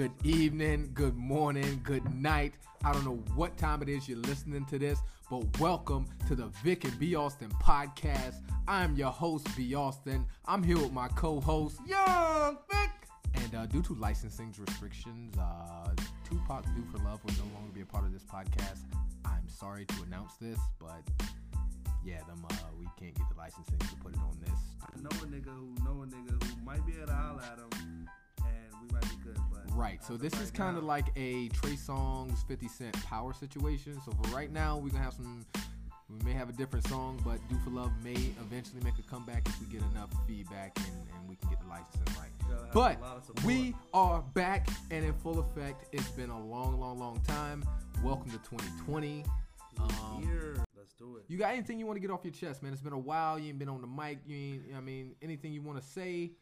good evening, good morning, good night. I don't know what time it is you're listening to this, but welcome to the Vic and B. Austin podcast. I'm your host, B. Austin. I'm here with my co-host, Young Vic. and uh, due to licensing restrictions, uh, Tupac Do for Love will no longer be a part of this podcast. I'm sorry to announce this, but yeah, them uh, we can't get the licensing to put it on this. I know a nigga who know a nigga who might be able to holler at him, might be good. But Right. So this is kind of like a Trey Songz 50 Cent power situation. So for right now, we're gonna have some. We may have a different song, but Do for Love may eventually make a comeback if we get enough feedback and, and we can get the licensing right. But a lot of support. we are back and in full effect. It's been a long, long, long time. Welcome to 2020. Um. Let's do it. you got anything you want to get off your chest, man? It's been a while. You ain't been on the mic. You ain't. I mean, anything you want to say?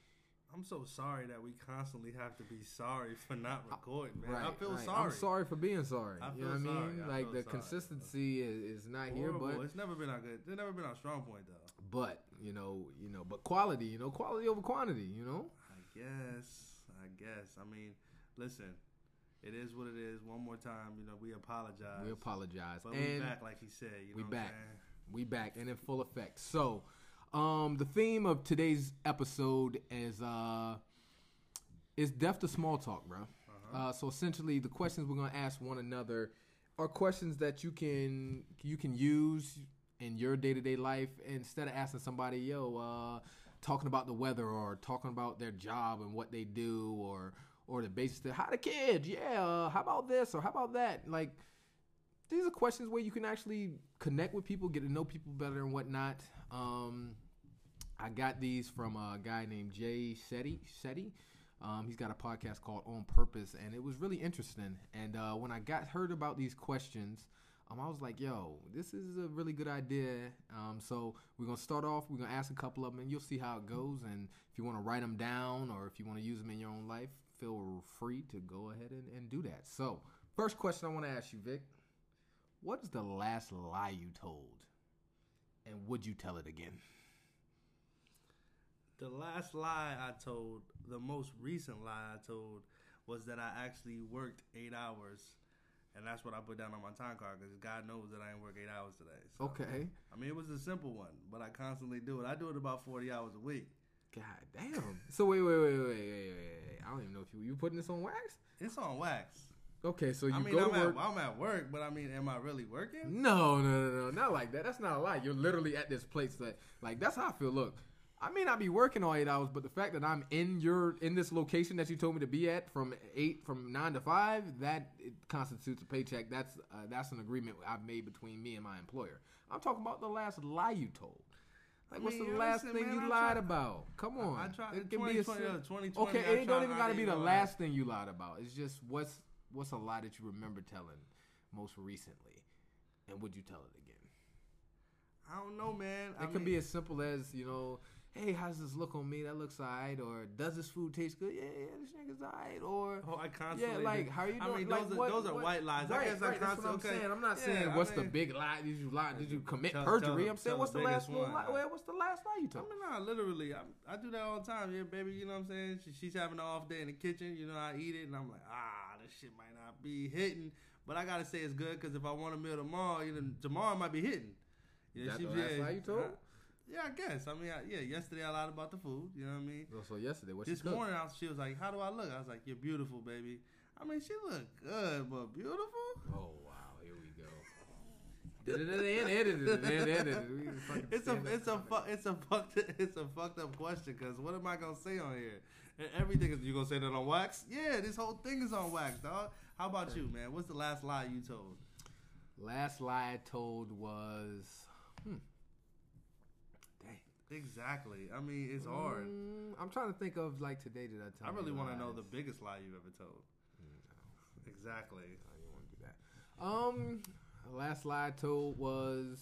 I'm so sorry that we constantly have to be sorry for not uh, recording, man. I feel right. sorry. I'm sorry for being sorry. I you know what feel I mean? sorry. I like the sorry. consistency is, is not here, but it's never been our good. It's never been our strong point, though. but you know, you know, but quality, you know, quality over quantity, you know. I guess. I guess. I mean, listen. It is what it is. One more time, you know, we apologize. We apologize, But and we back, like he said. You know we back. We back and in full effect. So, um, the theme of today's episode is uh, is death to small talk, bro. Uh-huh. Uh, so essentially, the questions we're gonna ask one another are questions that you can you can use in your day to day life instead of asking somebody, yo, uh, talking about the weather or talking about their job and what they do or or the basics. How the kids? Yeah. Uh, how about this or how about that? Like these are questions where you can actually connect with people, get to know people better and whatnot. Um, I got these from a guy named Jay Shetty. Shetty. Um, he's got a podcast called On Purpose, and it was really interesting. And uh, when I got heard about these questions, um, I was like, "Yo, this is a really good idea." Um, so we're gonna start off. We're gonna ask a couple of them, and you'll see how it goes. And if you want to write them down, or if you want to use them in your own life, feel free to go ahead and, and do that. So, first question I want to ask you, Vic: What is the last lie you told, and would you tell it again? The last lie I told, the most recent lie I told, was that I actually worked eight hours, and that's what I put down on my time card because God knows that I didn't work eight hours today. So, Okay. I mean, it was a simple one, but I constantly do it. I do it about forty hours a week. God damn. So wait, wait, wait, wait, wait, wait, wait. I don't even know if you you putting this on wax. It's on wax. Okay, so you I mean, go I'm to work. at, I'm at work, but I mean, am I really working? No, no, no, no, not like that. That's not a lie. You're literally at this place that, like, that's how I feel. Look, I may not be working all eight hours, but the fact that I'm in your in this location that you told me to be at from eight from nine to five, that it constitutes a paycheck. That's uh, that's an agreement I've made between me and my employer. I'm talking about the last lie you told. Like, I what's the last listen, thing man, you I lied about? Come on, I tried. It can be a 2020, uh, 2020, Okay, it don't even got to be the lie. last thing you lied about. It's just what's what's a lie that you remember telling most recently, and would you tell it again? I don't know, man. It can be as simple as you know, hey, how's this look on me? That looks alright. Or does this food taste good? Yeah, yeah, this nigga's alright. Or Oh, I constantly. yeah, like how you doing? I mean, like, those are what- those are what- white lies. Right, I guess I right, that's what I'm okay, saying. I'm not yeah, saying I what's the big lie. Did you lie? Did you commit Tell- perjury? tell I'm saying what's the the last one. lie? Well, what's the last lie you told? I mean, nah, literally, I, I do that all the time. Yeah, baby, you know what I'm saying? She, she's having an off day in the kitchen. You know, I eat it, and I'm like, ah, this shit might not be hitting. But I gotta say it's good because if I want a meal tomorrow, you know, tomorrow it might be hitting. You know, That she- the last yeah, lie you told? yeah, I guess. I mean, I, yeah. Yesterday I lied about the food. You know what I mean? Oh, so yesterday, what This she morning, I was, she was like, "How do I look?" I was like, "You're beautiful, baby." I mean, she looked good, but beautiful. Oh wow, here we go. It's It's a it's a fu- it's a fucked it's a fucked up question because what am I gonna say on here? And Everything is you gonna say that on wax? Yeah, this whole thing is on wax, dog. How about you, man? What's the last lie you told? Last lie I told was, hmm, dang. Exactly. I mean, it's hard. Mm, I'm trying to think of like today. Did I tell? I really want to know the biggest lie you've ever told. Exactly. I didn't want to do that. Um, last lie I told was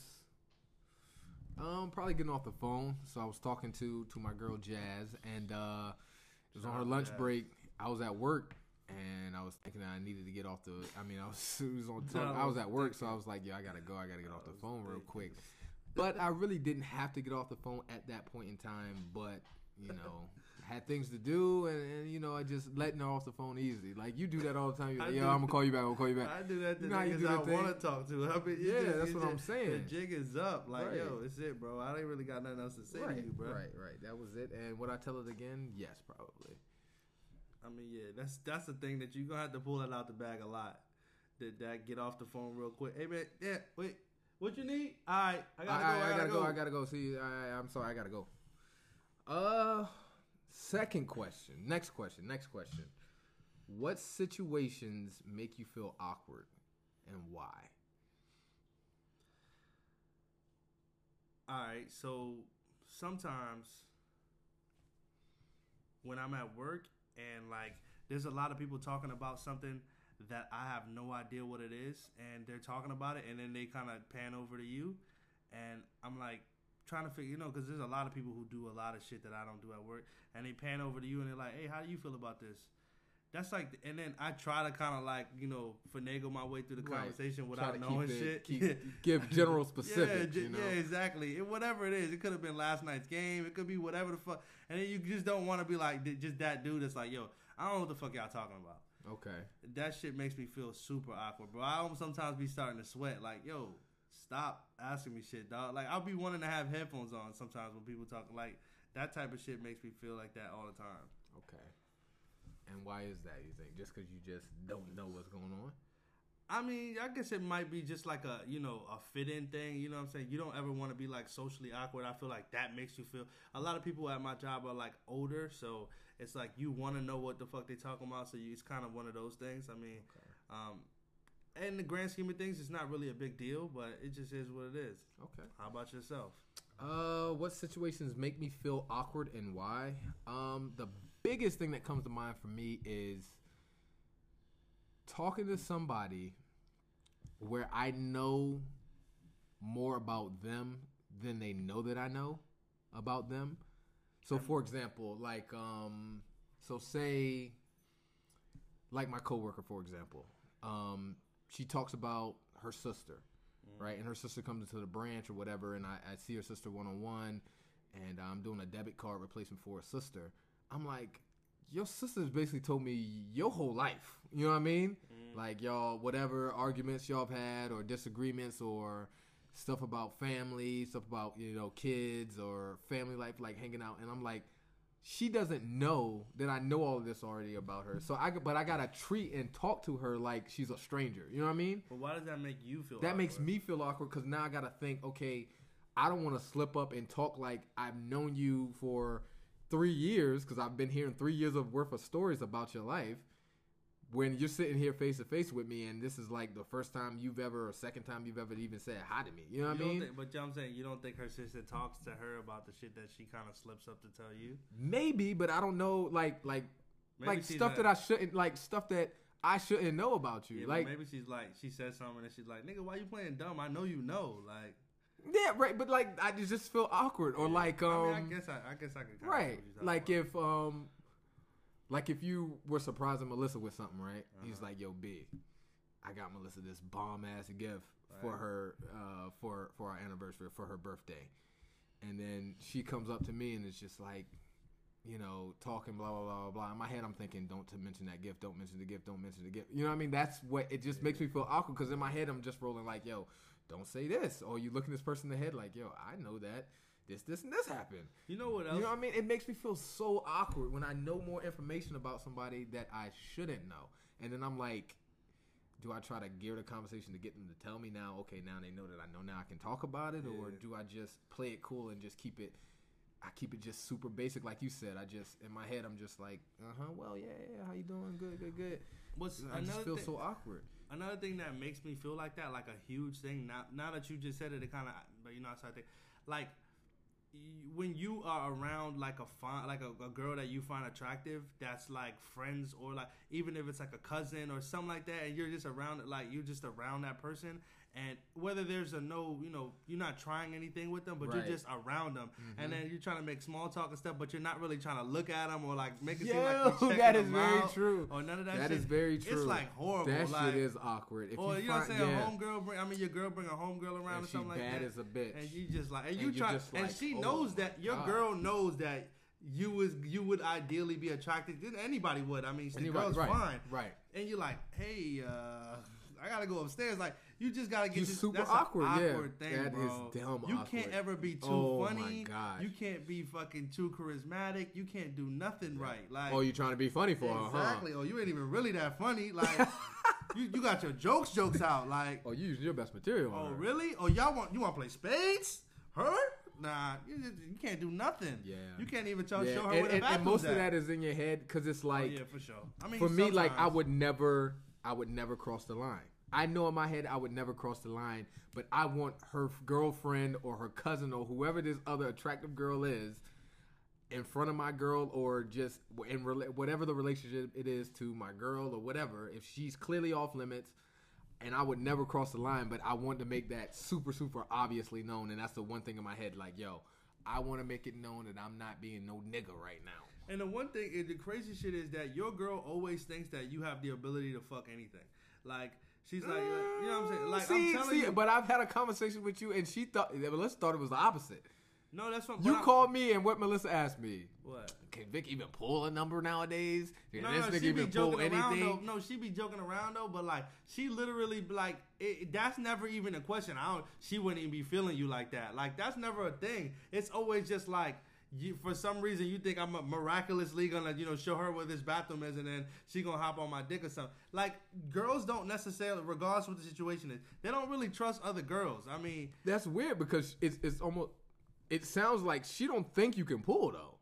um probably getting off the phone. So I was talking to to my girl Jazz, and uh, it was on her lunch Jazz. break. I was at work, and I was thinking I needed to get off the. I mean, I was, was on. No, I was at work, so I was like, yeah, I gotta go. I gotta get off the phone real quick. But I really didn't have to get off the phone at that point in time. But you know, had things to do, and, and you know, I just letting her off the phone easy. Like you do that all the time. Like, do. yo, I'm gonna call you back. I'm gonna call you back. I do that to You know niggas do I want to talk to. I mean, Yeah, just- that's what I'm saying. The jig is up. Like, Right. yo, it's it, bro. I ain't really got nothing else to say right, to you, bro. right, right. That was it. And would I tell it again? Yes, probably. I mean, yeah, that's that's the thing that you're gonna have to pull it out the bag a lot. Did that get off the phone real quick. Hey man, yeah, wait, what you need? All right, I gotta go. I I, gotta go. go. I gotta go. See, I, I'm sorry. I gotta go. Uh, second question. Next question. Next question. What situations make you feel awkward, and why? All right, so sometimes when I'm at work and like there's a lot of people talking about something that I have no idea what it is, and they're talking about it, and then they kind of pan over to you, and I'm like trying to figure, you know, because there's a lot of people who do a lot of shit that I don't do at work, and they pan over to you and they're like, "Hey, how do you feel about this?" That's like, and then I try to kind of like, you know, finagle my way through the Right. conversation without knowing it- shit. keep- give general specifics, Yeah, you know? yeah, exactly. It, whatever it is, it could have been last night's game. It could be whatever the fuck. And then you just don't want to be like just that dude that's like, yo, I don't know what the fuck y'all talking about. Okay. That shit makes me feel super awkward, bro. I almost sometimes be starting to sweat. Like, yo, stop asking me shit, dog. Like, I'll be wanting to have headphones on sometimes when people talk. Like, that type of shit makes me feel like that all the time. Okay. And why is that? You think just because you just don't know what's going on? I mean, I guess it might be just like a you know a fit in thing. You know what I'm saying? You don't ever want to be like socially awkward. I feel like that makes you feel. A lot of people at my job are like older, so it's like you want to know what the fuck they talking about. So you, it's kind of one of those things. I mean, um, in the grand scheme of things, it's not really a big deal, but it just is what it is. Okay. How about yourself? Uh, what situations make me feel awkward and why? Um, the biggest thing that comes to mind for me is talking to somebody where I know more about them than they know that I know about them. So, for example, like, um, so say, like my coworker, for example, um, she talks about her sister, mm. right? And her sister comes into the branch or whatever, and I, I see her sister one on one, and I'm doing a debit card replacement for her sister. I'm like, your sister's basically told me your whole life. You know what I mean? Mm. Like y'all, whatever arguments y'all have had or disagreements or stuff about family, stuff about you know kids or family life, like hanging out. And I'm like, she doesn't know that I know all of this already about her. So I, but I gotta treat and talk to her like she's a stranger. You know what I mean? But why does that make you feel? That makes me feel awkward because now I gotta think, okay, I don't want to slip up and talk like I've known you for three years because I've been hearing three years of worth of stories about your life. When you're sitting here face to face with me, and this is like the first time you've ever, or second time you've ever even said hi to me. You know what You I mean? think- but I'm saying you don't think her sister talks to her about the shit that she kind of slips up to tell you. Maybe, but I don't know, like, like, Maybe like stuff not- that I shouldn't, like stuff that I shouldn't know about you. Yeah, like, maybe she's like she says something and she's like, "Nigga, why you playing dumb? I know you know." Like, yeah, right. But like, I just feel awkward, or like, um, I mean, I guess I, I guess I could. Kinda right like if um like if you were surprising melissa with something right? He's Uh-huh. like yo b i got melissa this bomb ass gift for her uh for for our anniversary for her birthday. And then she comes up to me and it's just like you know talking blah blah blah blah in my head i'm thinking don't to mention that gift don't mention the gift don't mention the gift. You know what i mean? That's what it just makes me feel awkward because in my head i'm just rolling like yo don't say this. Or you looking this person in the head like yo i know that this this and this happened you know what else? you know what I mean? It makes me feel so awkward when I know more information about somebody that I shouldn't know. And then I'm like, do I try to gear the conversation to get them to tell me now, okay, now they know that I know now I can talk about it? Or do I just play it cool and just keep it, I keep it just super basic like you said. I just, in my head, I'm just like, uh-huh, well, yeah, yeah, how you doing? Good, good, good. What's I just feel thing, so awkward. another thing that makes me feel like that, like a huge thing. Now, now that you just said it, it kind of, but you know, I think like when you are around like a fine, like a, a girl that you find attractive, that's like friends or like even if it's like a cousin or something like that, and you're just around, like you're just around that person. And whether there's a no, you know, you're not trying anything with them, but Right. you're just around them, Mm-hmm. and then you're trying to make small talk and stuff, but you're not really trying to look at them or like make it seem like you're that is them very out true. Or none of that. That shit. is very true. It's like horrible. That like, shit is awkward. If or you, you, know what I'm find, saying? yeah, A homegirl bring. I mean, your girl bring a homegirl around and or something like bad that. as a bitch. and you just like, and And you you try, just and she oh knows that your God. girl knows that you was you would ideally be attracted. Anybody would. I mean, the Anybody- girl's right, fine, right. And you're like, hey, uh, I gotta go upstairs. Like, you just gotta get You this, super that's an awkward, yeah. thing, That is bro. dumb You awkward. can't ever be too Oh, my funny. You can't be fucking too charismatic. You can't do nothing right. Like, Oh, you trying to be funny for her, huh? exactly. Or you ain't even really that funny. Like, you, you got your jokes jokes out. Like, Oh, you using your best material. oh really? Oh y'all want you want to play spades? Her? Nah, you, you can't do nothing. Yeah. you can't even show, Yeah, show her and, where the and, and most of that is in your head because it's Oh, like yeah, for sure. I mean, for me, like I would never, I would never cross the line. I know in my head I would never cross the line, but I want her girlfriend or her cousin or whoever this other attractive girl is in front of my girl or just in whatever the relationship it is to my girl or whatever. If she's clearly off limits, and I would never cross the line, but I want to make that super, super obviously known, and that's the one thing in my head. Like, yo, I want to make it known that I'm not being no nigga right now. And the one thing, the crazy shit is that your girl always thinks that you have the ability to fuck anything. Like she's like, you know what I'm saying? Like see, I'm telling see, you, but I've had a conversation with you, and she thought Melissa thought it was the opposite. no, that's what You but I- called me, and what Melissa asked me. What? Can Vic even pull a number nowadays? Can No, this no, nigga she be pull joking around though. No, she be joking around though. But like, she literally like, it, that's never even a question. I don't. She wouldn't even be feeling you like that. Like that's never a thing. It's always just like. You, for some reason, you think I'm a miraculously gonna, you know, show her where this bathroom is, and then she gonna hop on my dick or something. Like girls don't necessarily, regardless what the situation is, they don't really trust other girls. I mean, That's weird because it's it's almost. It sounds like she don't think you can pull though.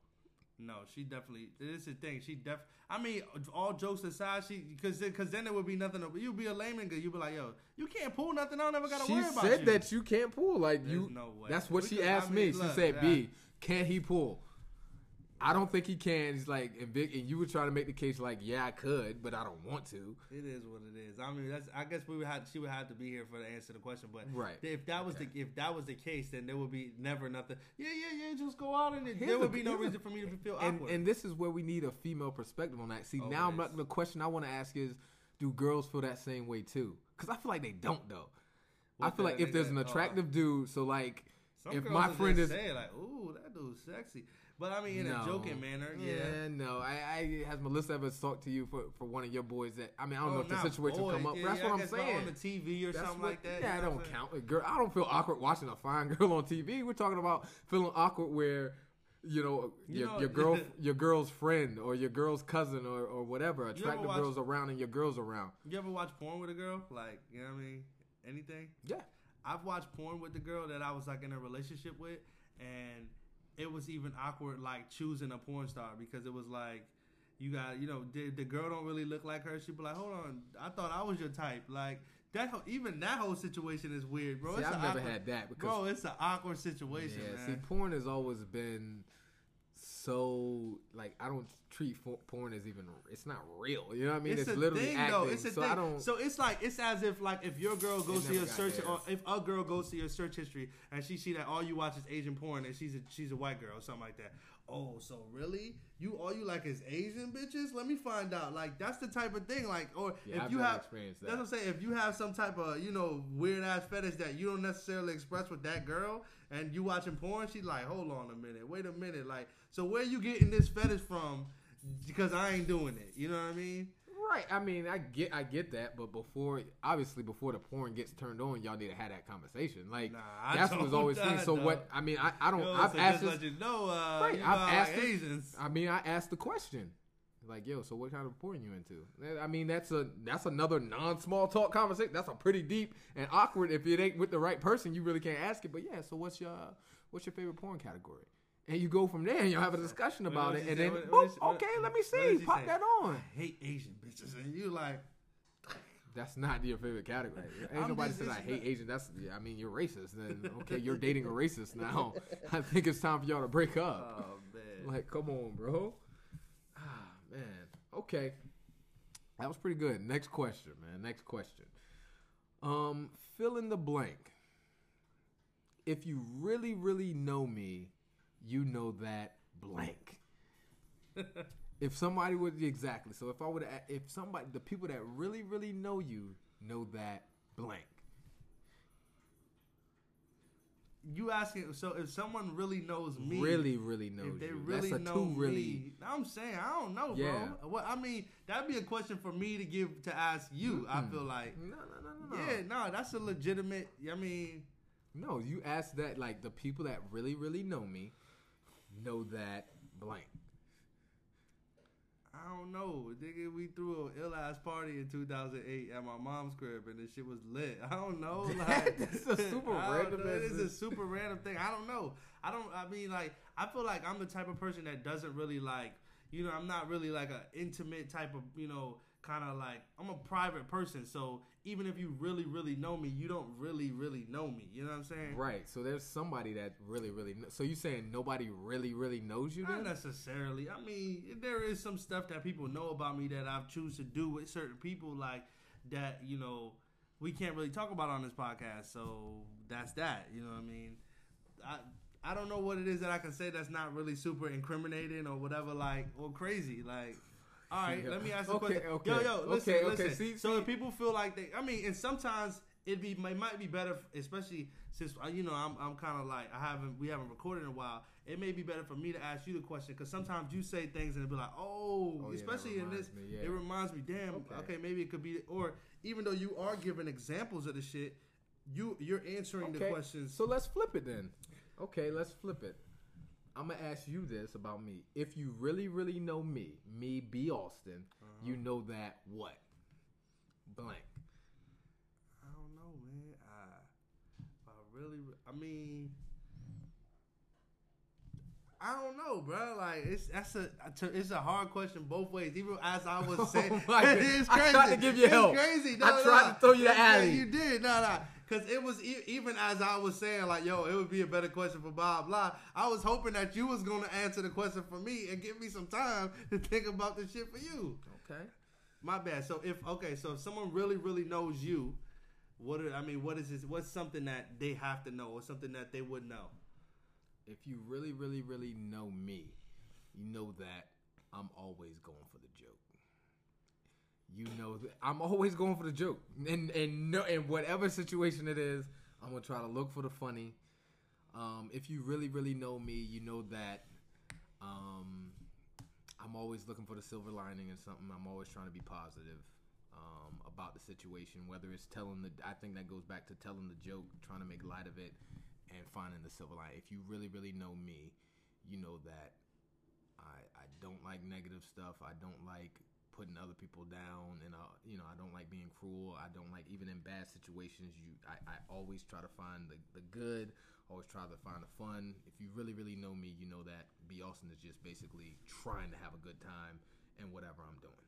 No, she definitely. This is the thing. She def. I mean, all jokes aside, she because because then there would be nothing. To, you'd be a lame nigga. You'd be like, yo, you can't pull nothing. I don't ever gotta She worry about you. She said that you can't pull. Like There's you. no way. That's what she Because, I asked mean, me. She said, yeah. "B, can he pull?" I don't think he can. He's like, and Vic, and you were trying to make the case like, yeah, I could, but I don't want to. It is what it is. I mean, that's. I guess we would have. She would have to be here for the answer to the question. But Right. if that was Okay. the if that was the case, then there would be never nothing. Yeah, yeah, yeah. Just go out and it, there would be no reason for me to feel And awkward. and this is where we need a female perspective on that. See, oh, now I'm not, the question I want to ask is, do girls feel that same way too? Because I feel like they don't though. I feel like if there's an nigga- oh. attractive dude, so like, Some if my friend is say like, "Ooh, that dude's sexy," but I mean in No. a joking manner. Yeah. Yeah, no. I, I has Melissa ever talked to you for, for one of your boys that I mean I don't Oh, know if the situation boys. come up. Yeah, that's yeah, what I'm saying. On the TV or That's something what- like that. Yeah, you I don't what I'm saying? count. Girl, I don't feel awkward watching a fine girl on TV. We're talking about feeling awkward where you know You your, know- your girl your girl's friend or your girl's cousin or, or whatever ever attractive watch- girls around and your girls around. You ever watch porn with a girl? Like, you know what I mean? Anything? Yeah. I've watched porn with the girl that I was like in a relationship with, and it was even awkward like choosing a porn star because it was like you got you know the, the girl don't really look like her. She'd be like, hold on, I thought I was your type. Like that, whole, even that whole situation is weird, bro. See, it's I've never awkward- had that because bro. It's an awkward situation, yeah, see, porn has always been so like I don't treat porn as even it's not real. You know what I mean? It's, a literally thing, acting. though. It's a so thing. I don't. So it's like it's as if like if your girl goes to your search or uh, if a girl goes to your search history and she see that all you watch is Asian porn and she's a she's a white girl or something like that. Oh, so really? You all you like is Asian bitches? Let me find out. Like that's the type of thing. Like or Yeah, if I've you have experienced that's what I'm saying. If you have some type of you know weird ass fetish that you don't necessarily express with that girl and you watching porn, she's like, hold on a minute, wait a minute. Like so where you getting this fetish from? Because I ain't doing it. You know what I mean? Right. I mean, I get, I get that, but before, obviously, before the porn gets turned on, y'all need to have that conversation. Like Nah, I that's what's always thing. So what? I mean, I, I don't. Yo, I've so asked just this. let you know, uh, Right, you I've asked this- Asians. I mean, I asked the question. Like, yo, so what kind of porn you into? I mean, that's a that's another non small talk conversation. That's a pretty deep and awkward. If it ain't with the right person, you really can't ask it. But yeah, so what's your what's your favorite porn category? And you go from there, and y'all have a discussion about it, and then What- boop, what- okay, let me see, pop say? that I on. hate Asian bitches, and you like, That's not your favorite category. Ain't I'm nobody said I hate Asian. That's yeah, I mean you're racist. Then okay, you're dating a racist now. I think it's time for y'all to break up. oh man, Like, come on, bro. Man. Okay. That was pretty good. Next question, man. Next question. Um, fill in the blank. If you really, really know me, you know that blank. if somebody would exactly, so if I would, if somebody, the people that really, really know you know that blank. You asking. So if someone really knows me, really, really knows if they you. really That's a know two really. me, I'm saying I don't know, Yeah. bro. What I mean, that'd be a question for me to give to ask you. I Mm-mm. feel like, No, no, no, no, no. yeah, no, that's a legitimate. I mean, No, you ask that like the people that really, really know me know that blank. I don't know. Nigga, we threw a ill ass party in 2008 at my mom's crib and the shit was lit. I don't know. Like, That's a super random know. It is a super random thing. I don't know. I don't, I mean, like, I feel like I'm the type of person that doesn't really like, you know, I'm not really like a intimate type of, you know, kind of like, I'm a private person. So even if you really, really know me, you don't really, really know me. You know what I'm saying? Right. So there's somebody that really, really. Kn- so you saying nobody really, really knows you? Not necessarily. I mean, there is some stuff that people know about me that I've choose to do with certain people, like that. You know, we can't really talk about on this podcast, so that's that. You know what I mean? I I don't know what it is that I can say that's not really super incriminating or whatever, like or crazy, like. All right, Yeah. let me ask you a question. okay, yo, yo, listen, okay, okay. listen. See- so see- if people feel like they, I mean, and sometimes it be it might be better, especially since uh, you know I'm I'm kind of like I haven't we haven't recorded in a while. It may be better for me to ask you the question because sometimes you say things and it be like, oh, Oh, yeah, especially in this, me, yeah. it reminds me, damn, Okay. okay. maybe it could be, or even though you are giving examples of the shit, you you're answering the Okay, questions. So let's flip it then. Okay, let's flip it. I'm gonna ask you this about me. If you really, really know me, me B Austin, Uh-huh. you know that what? Blank. I don't know, man. I, I really, I mean, I don't know, bro. Like it's that's a it's a hard question both ways. Even as I was saying, Oh my God. it's I tried to give you it's help. crazy. I tried to throw you the alley. You did, no, no. Because it was e- even as I was saying, like, yo, it would be a better question for Bob blah. I was hoping that you was gonna answer the question for me and give me some time to think about the shit for you. Okay. My bad. So if okay, so if someone really, really knows you, what are, I mean, what is this? What's something that they have to know, or something that they would know? If you really, really, really know me, you know that I'm always going for the joke. You know that I'm always going for the joke, and and no, in whatever situation it is, I'm gonna try to look for the funny. Um, if you really, really know me, you know that um, I'm always looking for the silver lining and something. I'm always trying to be positive um, about the situation, whether it's telling the. I think that goes back to telling the joke, trying to make light of it, and finding the silver line. If you really, really know me, you know that I I don't like negative stuff. I don't like putting other people down, and uh, you know I don't like being cruel. I don't like even in bad situations. You I, I always try to find the the good. Always try to find the fun. If you really, really know me, you know that B. Austin is just basically trying to have a good time in whatever I'm doing.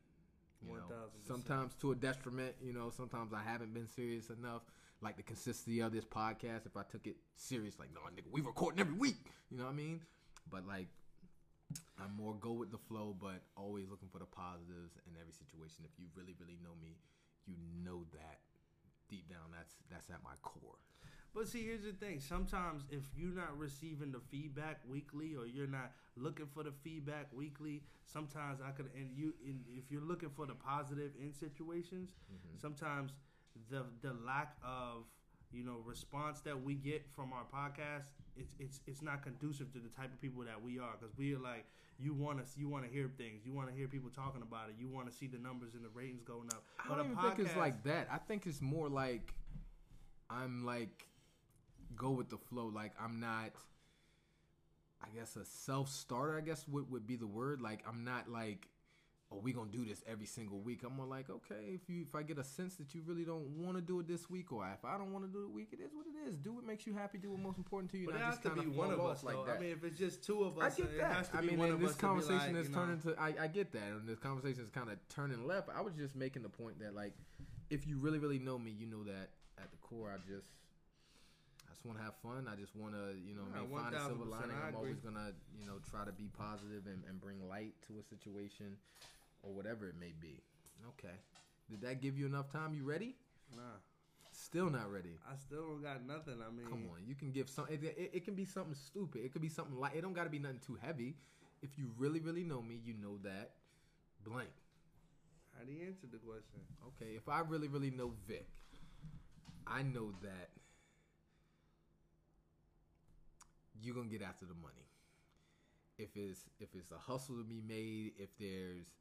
You know, 1000%. sometimes to a detriment. You know, sometimes I haven't been serious enough. Like the consistency of this podcast, if I took it serious, like no, nigga, we recording every week. You know what I mean? But like, I'm more go with the flow, but always looking for the positives in every situation. If you really, really know me, you know that deep down, that's that's at my core. But see, here's the thing. Sometimes if you're not receiving the feedback weekly, or you're not looking for the feedback weekly, sometimes I could. And you, and if you're looking for the positive in situations, mm-hmm. sometimes the the lack of you know response that we get from our podcast, it's it's it's not conducive to the type of people that we are. Because we are like, you want to you want to hear things, you want to hear people talking about it, you want to see the numbers and the ratings going up. I But don't a even think it's like that. I think it's more like I'm like go with the flow. Like I'm not. I guess a self starter. I guess would would be the word. Like I'm not like, oh, we gonna do this every single week. I'm more like, okay, if you if I get a sense that you really don't want to do it this week, or if I don't want to do it week, it is what it is. Do what makes you happy. Do what most important to you. But it not has to be one of us, though. I mean, if it's just two of us, I get it that. has to I mean, and this us to be conversation like, is know, turning to. I, I get that, and this conversation is kind of turning left. I was just making the point that, like, if you really, really know me, you know that at the core, I just, I just want to have fun. I just want to, you know, Yeah, I mean, find a silver lining. I'm always gonna, you know, try to be positive and, and bring light to a situation, or whatever it may be. Okay, did that give you enough time? You ready? Nah, Still not ready. I still don't got nothing. I mean, Come on, you can give some. It, it, it can be something stupid. It could be something like. It don't got to be nothing too heavy. If you really, really know me, you know that blank. How do you answer the question? Okay, if I really, really know Vic, I know that you're gonna get after the money. If it's if it's a hustle to be made, if there's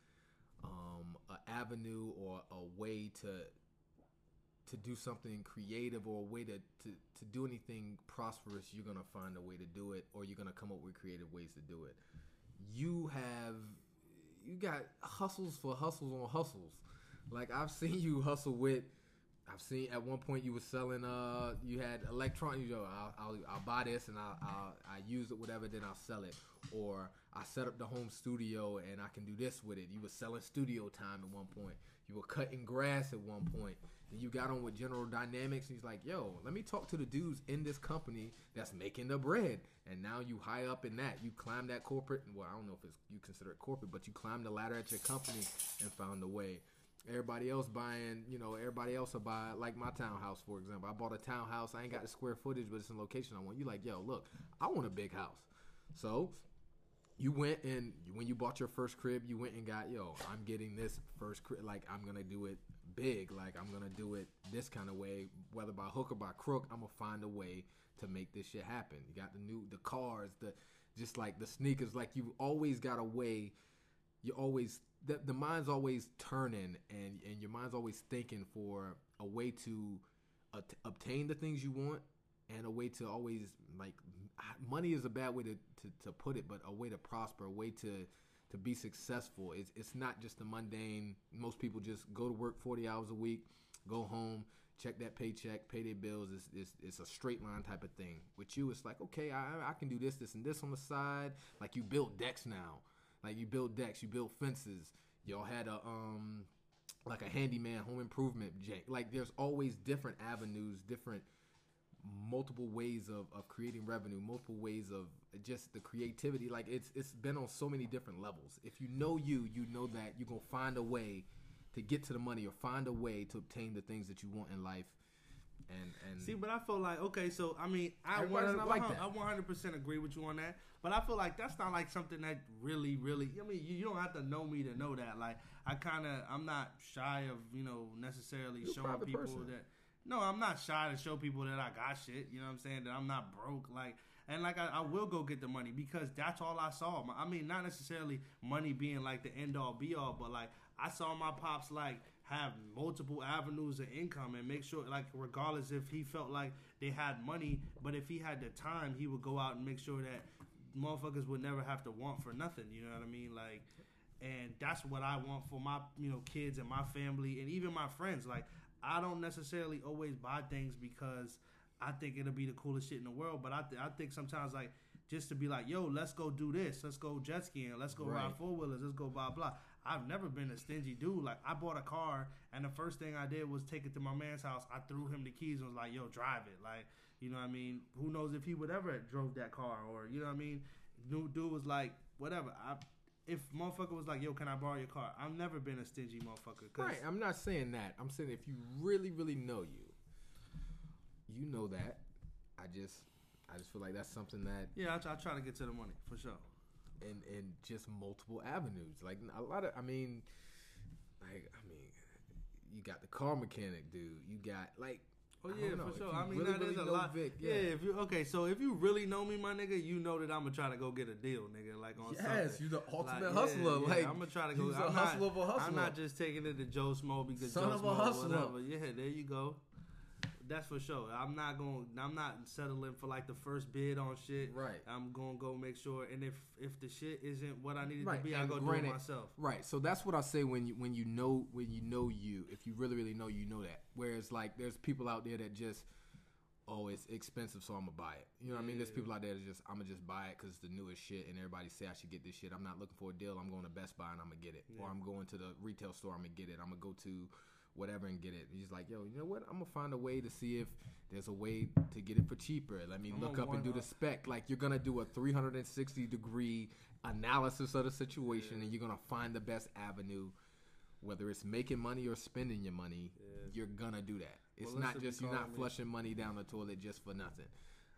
um, an avenue or a way to to do something creative or a way to, to, to do anything prosperous, you're gonna find a way to do it, or you're gonna come up with creative ways to do it. You have you got hustles for hustles on hustles. Like I've seen you hustle with. I've seen at one point you were selling. Uh, you had electronic. You know, I'll, I'll, I'll buy this and I'll, I'll I use it, whatever. Then I'll sell it. Or I set up the home studio and I can do this with it. You were selling studio time at one point. You were cutting grass at one point. Then you got on with General Dynamics. And he's like, "Yo, let me talk to the dudes in this company that's making the bread." And now you high up in that. You climb that corporate. Well, I don't know if it's you consider it corporate, but you climb the ladder at your company and found a way. Everybody else buying, you know, everybody else will buy like my townhouse, for example. I bought a townhouse. I ain't got the square footage, but it's in location I want. You like, yo, look, I want a big house. So you went and when you bought your first crib, you went and got, yo, I'm getting this first crib. Like I'm gonna do it big. Like I'm gonna do it this kind of way, whether by hook or by crook. I'm gonna find a way to make this shit happen. You got the new, the cars, the just like the sneakers. Like you always got a way. You always the, the mind's always turning and and your mind's always thinking for a way to uh, obtain the things you want and a way to always like money is a bad way to, to, to put it but a way to prosper a way to to be successful. It's, it's not just the mundane. Most people just go to work 40 hours a week go home check that paycheck pay their bills. It's, it's, it's a straight line type of thing. With you it's like okay I, I can do this this and this on the side. Like you build decks now like you build decks, you build fences. Y'all had a um like a handyman home improvement jank. Like there's always different avenues, different multiple ways of, of creating revenue, multiple ways of just the creativity. Like it's it's been on so many different levels. If you know you, you know that you're gonna find a way to get to the money or find a way to obtain the things that you want in life and and see, but I feel like okay, so I mean, I want like I 100 percent agree with you on that. But I feel like that's not like something that really, really. I mean, you, you don't have to know me to know that. Like, I kind of, I'm not shy of you know necessarily You're showing people person. that. No, I'm not shy to show people that I got shit. You know what I'm saying? That I'm not broke. Like, and like I, I, will go get the money because that's all I saw. I mean, not necessarily money being like the end all be all, but like I saw my pops like have multiple avenues of income and make sure like regardless if he felt like they had money but if he had the time he would go out and make sure that motherfuckers would never have to want for nothing you know what i mean like and that's what i want for my you know kids and my family and even my friends like i don't necessarily always buy things because i think it'll be the coolest shit in the world but i, th- I think sometimes like just to be like, yo, let's go do this. Let's go jet skiing. Let's go right. ride four wheelers. Let's go blah blah. I've never been a stingy dude. Like I bought a car, and the first thing I did was take it to my man's house. I threw him the keys and was like, "Yo, drive it." Like you know what I mean? Who knows if he would ever drove that car or you know what I mean? Dude, dude was like, whatever. I if motherfucker was like, "Yo, can I borrow your car?" I've never been a stingy motherfucker. right. I'm not saying that. I'm saying if you really, really know you, you know that. I just, I just feel like that's something that. Yeah, I, I try to get to the money for sure and and just multiple avenues. Like a lot of, I mean, like I mean, you got the car mechanic dude. You got like. Oh yeah, for sure. I mean, really, that really is a lot. Vic, yeah. yeah. if you okay, so if you really know me, my nigga, you know that I'm gonna try to go get a deal, nigga. Like on yes, you the ultimate like, hustler. Yeah, like yeah, I'm gonna try to go. I'm, not, hustler. I'm not just taking it to Joe Schmo because Son Joe Schmo, whatever. Yeah, there you go. That's for sure. I'm not going. I'm not settling for like the first bid on shit. Right. I'm gonna go make sure. And if if the shit isn't what I needed right. to be, I go granted, do it myself. Right. So that's what I say when you when you know when you know you. If you really really know you know that. Whereas like there's people out there that just oh, it's expensive, so I'm gonna buy it. You know what yeah. I mean? There's people out there that just I'm gonna just buy it because it's the newest shit, and everybody say I should get this shit. I'm not looking for a deal. I'm going to Best Buy and I'm gonna get it, yeah. or I'm going to the retail store. I'm gonna get it. I'm gonna go to whatever and get it. He's like, yo, you know what? I'm gonna find a way to see if there's a way to get it for cheaper. Let me I'm look up and do the spec. Like you're gonna do a 360 degree analysis of the situation, yeah. and you're gonna find the best avenue. Whether it's making money or spending your money, yeah. you're gonna do that. It's well, not just you're not flushing money down the toilet just for nothing.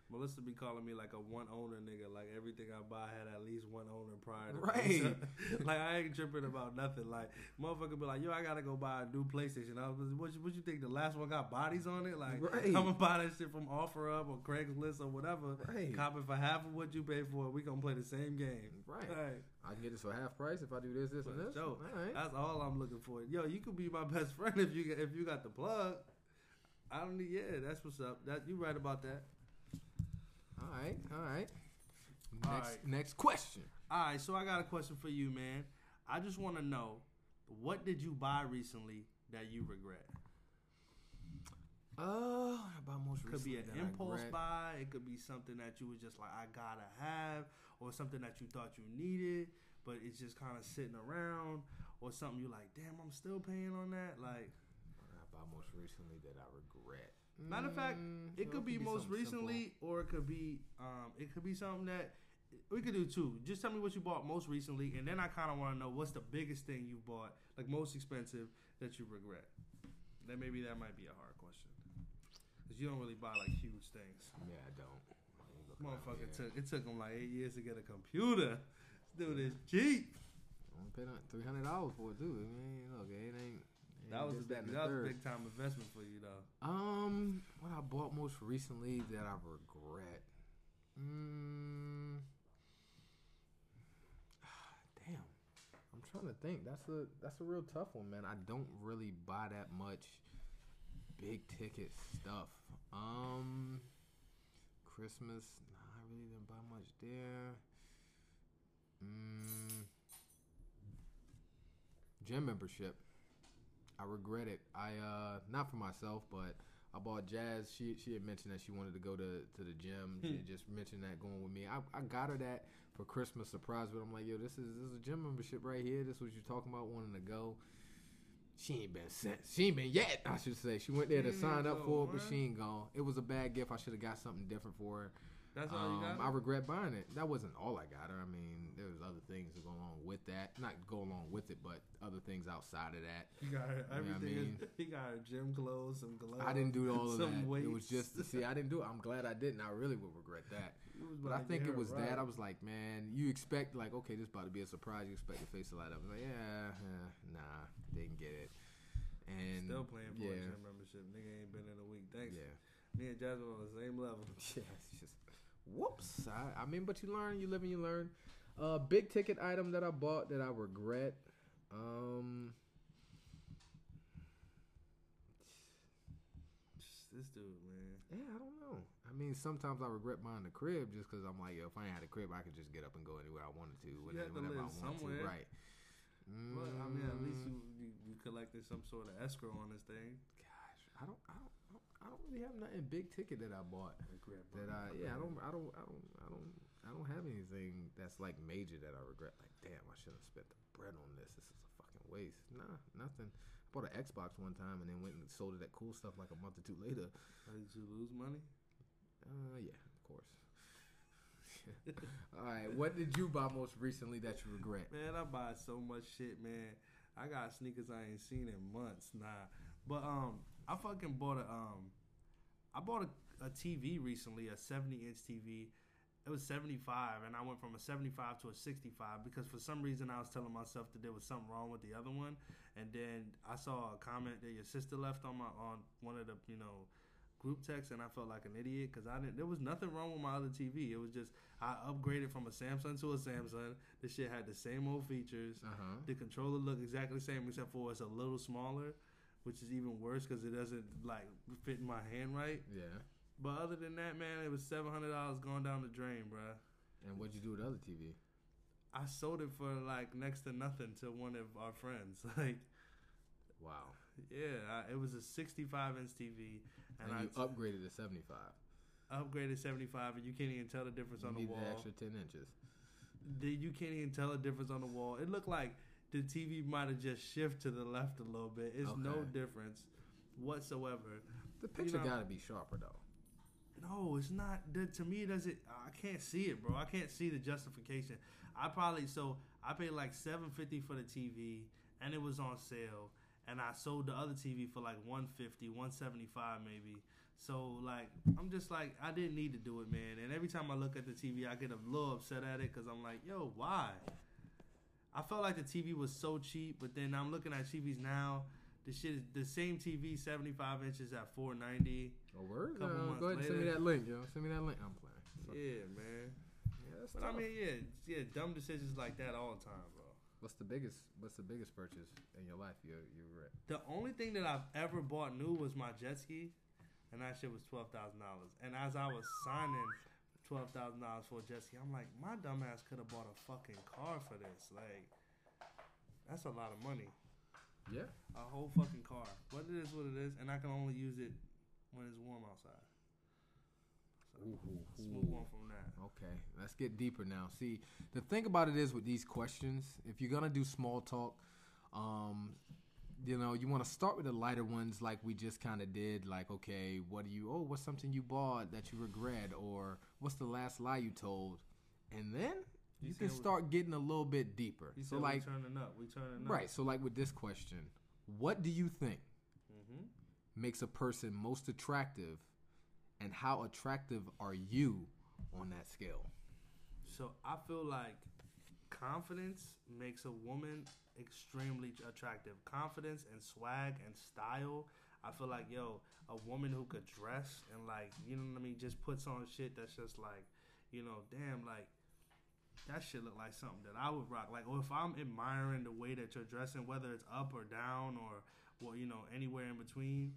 Melissa be calling me like a one owner nigga. Like everything I buy had at least one owner prior to Right. So, like I ain't tripping about nothing. Like motherfucker be like, yo, I gotta go buy a new PlayStation. I was, what, you- what you think? The last one got bodies on it? Like Right. I'm gonna buy that shit from OfferUp or Craigslist or whatever. Right. Cop it for half of what you pay for. it. We gonna play the same game. Right. Right. I can get this for half price if I do this, this, and this. Right. that's all I'm looking for. Yo, you could be my best friend if you if you got the plug. I don't need. Yeah, that's what's up. That you right about that. All right. All right. All Next, right. next question. All right, so I got a question for you, man. I just want to know what did you buy recently that you regret? Uh, about most Could be an impulse buy. It could be something that you was just like, I gotta have, or something that you thought you needed, but it's just kind of sitting around, or something you like, damn, I'm still paying on that. Like, What I buy most recently that I regret? Matter of fact, Mm, it could be most something simple. recently, or it could be, um, it could be something that we could do too. Just tell me what you bought most recently, and then I kind of want to know what's the biggest thing you bought, like most expensive that you regret. Then maybe that might be a hard question, because you don't really buy like huge things. Yeah, I don't. Look Motherfucker took it took him like eight years to get a computer. This dude is cheap. I paid three hundred dollars for it too. I mean, look, it ain't. That was a big, the that was a big time investment for you though. Um, what I bought most recently that I regret. Mm, damn, I'm trying to think. That's a that's a real tough one, man. I don't really buy that much big ticket stuff. Um, Christmas, nah, I really didn't buy much there. Mm, gym membership. I regret it. I uh not for myself, but I bought Jazz. She she had mentioned that she wanted to go to, to the gym. She had just mentioned that going with me. I, I got her that for Christmas surprise, but I'm like, yo, this is this is a gym membership right here. This is what you're talking about wanting to go. She ain't been sent. She ain't been yet. I should say she went there to sign up for it, but she ain't gone. It was a bad gift. I should have got something different for her. That's all you Um, got. I regret buying it. That wasn't all I got her. I mean, other things that go along with that. Not go along with it, but other things outside of that. You got her know I everything. mean? he got her gym clothes, some gloves. I didn't do all of that. It was just to see, I didn't do it. I'm glad I didn't. I really would regret that. You But I think it was right. that. I was like, man, you expect like, okay, this about to be a surprise. You expect your face to light up. I like, yeah, nah, didn't get it. And Still playing for a yeah, gym membership. Nigga ain't been in a week. Thanks. yeah, Me and Jasmine on the same level. yeah. It's just whoops. I, I mean, but you learn, you live and you learn. Uh, big ticket item that I bought that I regret. Um, This dude, man. yeah, I don't know. I mean, sometimes I regret buying the crib just because I'm like, yo, if I had a crib, I could just get up and go anywhere I wanted to, You to whenever, live I wanted somewhere. to. Right. But I mean, at least Mm, you, you you collected some sort of escrow on this thing. Gosh, I don't, I don't, I don't, I don't really have nothing big ticket that I bought. That I, yeah, I don't, I don't, I don't, I don't, I don't have anything that's like major that I regret. Like, damn, I should have spent the bread on this. This is a fucking waste. Nah, nothing. I bought an Xbox one time and then went and sold it at Cool Stuff like a month or two later. Did you lose money? Uh, yeah, of course. All right, what did you buy most recently that you regret? Man, I buy so much shit, man. I got sneakers I ain't seen in months. Nah, but um, I fucking bought a um, I bought a, a TV recently, a seventy inch TV. It was seventy five, and I went from a seventy five to a sixty five because for some reason I was telling myself that there was something wrong with the other one, and then I saw a comment that your sister left on my on one of the you know group texts, and I felt like an idiot because I didn't. There was nothing wrong with my other TV. It was just I upgraded from a Samsung to a Samsung. The shit had the same old features. Uh huh. The controller looked exactly the same except for it's a little smaller, which is even worse because it doesn't like fit in my hand right. Yeah. But other than that, man, it was seven hundred dollars going down the drain, bro. And what'd you do with the other TV? I sold it for like next to nothing to one of our friends. Like, Wow. yeah, I, it was a sixty-five inch TV, And, and, you I upgraded to 75. upgraded seventy-five, and you can't even tell the difference You on the wall. the extra 10 inches. The- you can't even tell the difference on the wall. It looked like the TV might have just shifted to the left a little bit. It's no difference whatsoever. The picture know- got to be sharper, though. No, it's not. That to me, does it? I can't see it, bro. I can't see the justification. I probably so I paid like seven fifty for the TV, and it was on sale, and I sold the other TV for like 150, 175 maybe. So like, I'm just like, I didn't need to do it, man. And every time I look at the TV, I get a little upset at it because I'm like, yo, why? I felt like the TV was so cheap, but then I'm looking at TVs now. The shit is the same TV, 75 inches at 490. Oh, word? Uh, go ahead and send me that link, yo. Send me that link. I'm playing. Fuck. Yeah, man. Yeah, that's But I mean, yeah, yeah, dumb decisions like that all the time, bro. what's the biggest? What's the biggest purchase in your life you you read? The only thing that I've ever bought new was my jet ski, and that shit was twelve thousand dollars. And as I was signing twelve thousand dollars for a jet ski, I'm like, my dumbass could have bought a fucking car for this. Like, that's a lot of money. Yeah. A whole fucking car. But it is what it is, and I can only use it when it's warm outside. So, Ooh, ooh, let's move on from that. Okay, let's get deeper now. See, the thing about it is with these questions, if you're gonna do small talk, um, you know, you want to start with the lighter ones, like we just kind of did. Like, okay, what do you? Oh, what's something you bought that you regret, or what's the last lie you told? And then You you, can said we- start getting a little bit deeper. So, like, we turning up. We turning up. right. So, like with this question, what do you think. Makes a person most attractive, and how attractive are you on that scale? So I feel like confidence makes a woman extremely attractive. Confidence and swag and style. I feel like yo, a woman who could dress and like you know what I mean, just puts on shit that's just like, you know, damn like. That shit look like something that I would rock. Like, or if I'm admiring the way that you're dressing, whether it's up or down or, well, you know, anywhere in between,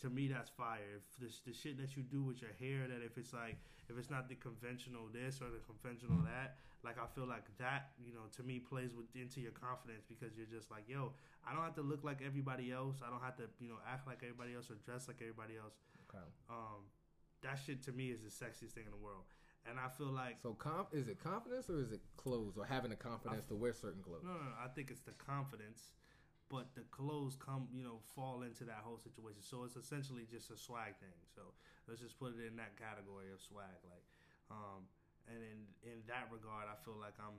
to me that's fire. If the, the shit that you do with your hair, that if it's like if it's not the conventional this or the conventional that, like I feel like that, you know, to me plays with into your confidence because you're just like, yo, I don't have to look like everybody else. I don't have to, you know, act like everybody else or dress like everybody else. Okay. Um, that shit to me is the sexiest thing in the world. And I feel like So, conf- is it confidence or is it clothes or having the confidence to wear certain clothes? no, no, no, I think it's the confidence, but the clothes come, you know, fall into that whole situation. So it's essentially just a swag thing. So let's just put it in that category of swag, like, um, and in in that regard, I feel like I'm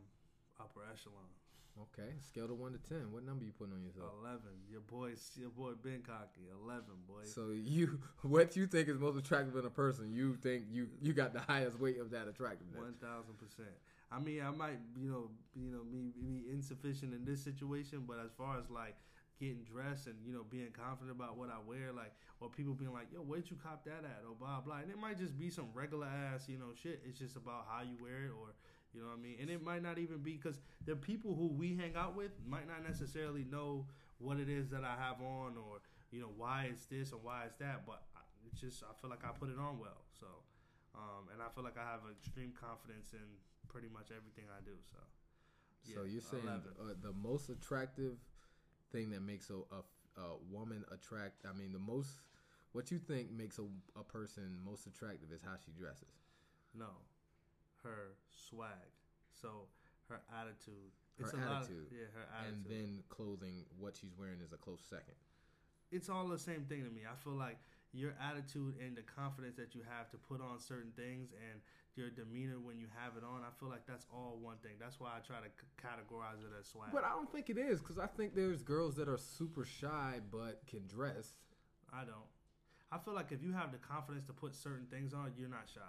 upper echelon. Okay, scale to one to ten. What number you putting on yourself? Eleven. Your boy, your boy Ben Cocky. Eleven, boy. So you, what you think is most attractive in a person? You think you you got the highest weight of that attractiveness? One thousand percent. I mean, I might, you know, you know, me be insufficient in this situation, but as far as like getting dressed and you know being confident about what I wear, like, or people being like, "Yo, where'd you cop that at?" or blah blah, and it might just be some regular ass, you know, shit. It's just about how you wear it, or you know what I mean. And it might not even be because the people who we hang out with might not necessarily know what it is that I have on, or you know why it's this or why it's that. But it's just I feel like I put it on well, so. Um, and I feel like I have extreme confidence in pretty much everything I do. So, so you're saying uh, the most attractive thing that makes a, a, a woman attract? I mean, the most what you think makes a, a person most attractive is how she dresses. no, her swag. So her attitude. Her a lot of- attitude. yeah, her attitude. And then clothing, what she's wearing is a close second. it's all the same thing to me. I feel like your attitude and the confidence that you have to put on certain things and your demeanor when you have it on, I feel like that's all one thing. That's why I try to c- categorize it as swag. But I don't think it is because I think there's girls that are super shy but can dress. I don't. I feel like if you have the confidence to put certain things on, you're not shy.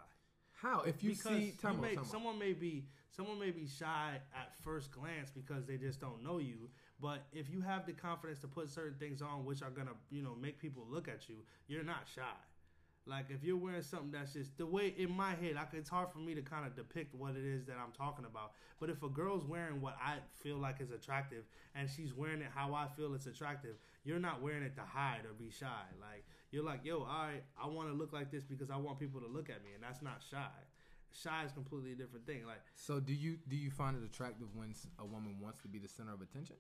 How if you because see you may, someone may be someone may be shy at first glance because they just don't know you. But if you have the confidence to put certain things on, which are gonna you know make people look at you, you're not shy. Like if you're wearing something that's just the way in my head, I, it's hard for me to kind of depict what it is that I'm talking about. But if a girl's wearing what I feel like is attractive and she's wearing it how I feel it's attractive, you're not wearing it to hide or be shy. Like you're like, yo, all right, I want to look like this because I want people to look at me, and that's not shy. Shy is completely a different thing. Like, So do you do you find it attractive when a woman wants to be the center of attention?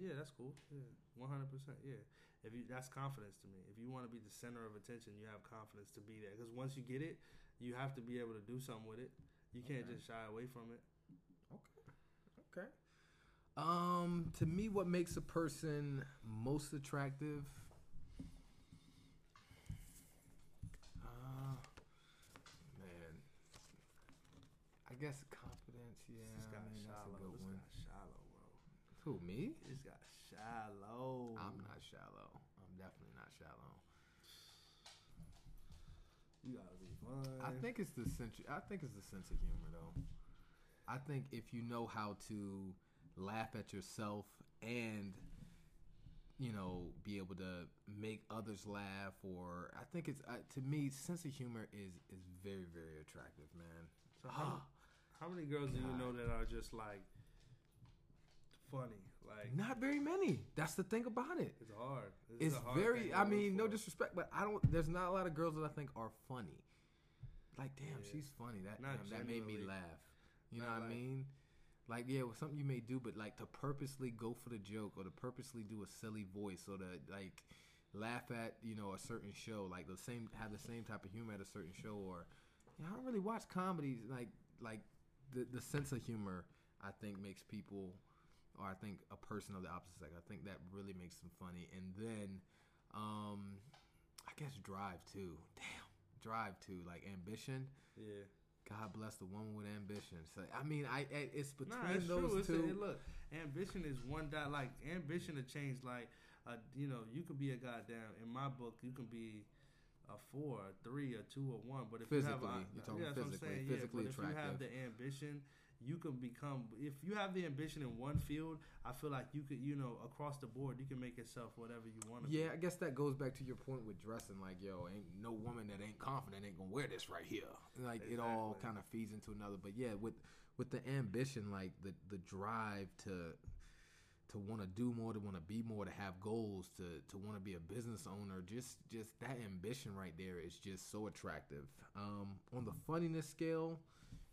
yeah, that's cool. Yeah, one hundred percent. Yeah, if you that's confidence to me. If you want to be the center of attention, you have confidence to be there. Because once you get it, you have to be able to do something with it. You can't Okay. just shy away from it. Okay. Okay. Um, to me, what makes a person most attractive? Uh, man, I guess confidence. Yeah, this I got mean, that's a shallow. good This one. got shallow, bro. Who me? This got shallow. I'm not shallow. You gotta be fun. I think it's the sense. I think it's the sense of humor, though. I think if you know how to laugh at yourself and you know be able to make others laugh, or I think it's uh, to me sense of humor is is very very attractive, man. So how, how many girls do you know that are just like funny? Like Not very many. That's the thing about it. it's hard. This is It's a hard very. I mean, no disrespect, but I don't. There's not a lot of girls that I think are funny. Like, damn, Yeah. she's funny. That damn, that made me laugh. You know what I mean? Like, yeah, well, something you may do, but like to purposely go for the joke or to purposely do a silly voice or to like laugh at you know a certain show, like the same have the same type of humor at a certain show, or you know, I don't really watch comedies. Like, like the the sense of humor, I think makes people, or I think a person of the opposite sex, I think that really makes them funny. And then, um, I guess drive too. Damn, drive too. Like ambition. Yeah. God bless the woman with ambition. So I mean, I, I it's between Nah, it's those true. It's a, two. hey, look, ambition is one that Like ambition to change. Like, uh, you know, you could be a goddamn. In my book, you can be a four, a three, a two, or one. But if you have, a, you're talking yeah, that's what I'm physically, saying, physically yeah, but If you have the ambition, you can become. If you have the ambition in one field, I feel like you could, you know, across the board, you can make yourself whatever you want to. yeah, I guess that goes back to your point with dressing. Like, yo, ain't no woman that ain't confident ain't gonna wear this right here. Like, it all kind of feeds into another. But yeah, with with the ambition, like the the drive to to want to do more, to want to be more, to have goals, to to want to be a business owner, just just that ambition right there is just so attractive. Um, on the funniness scale,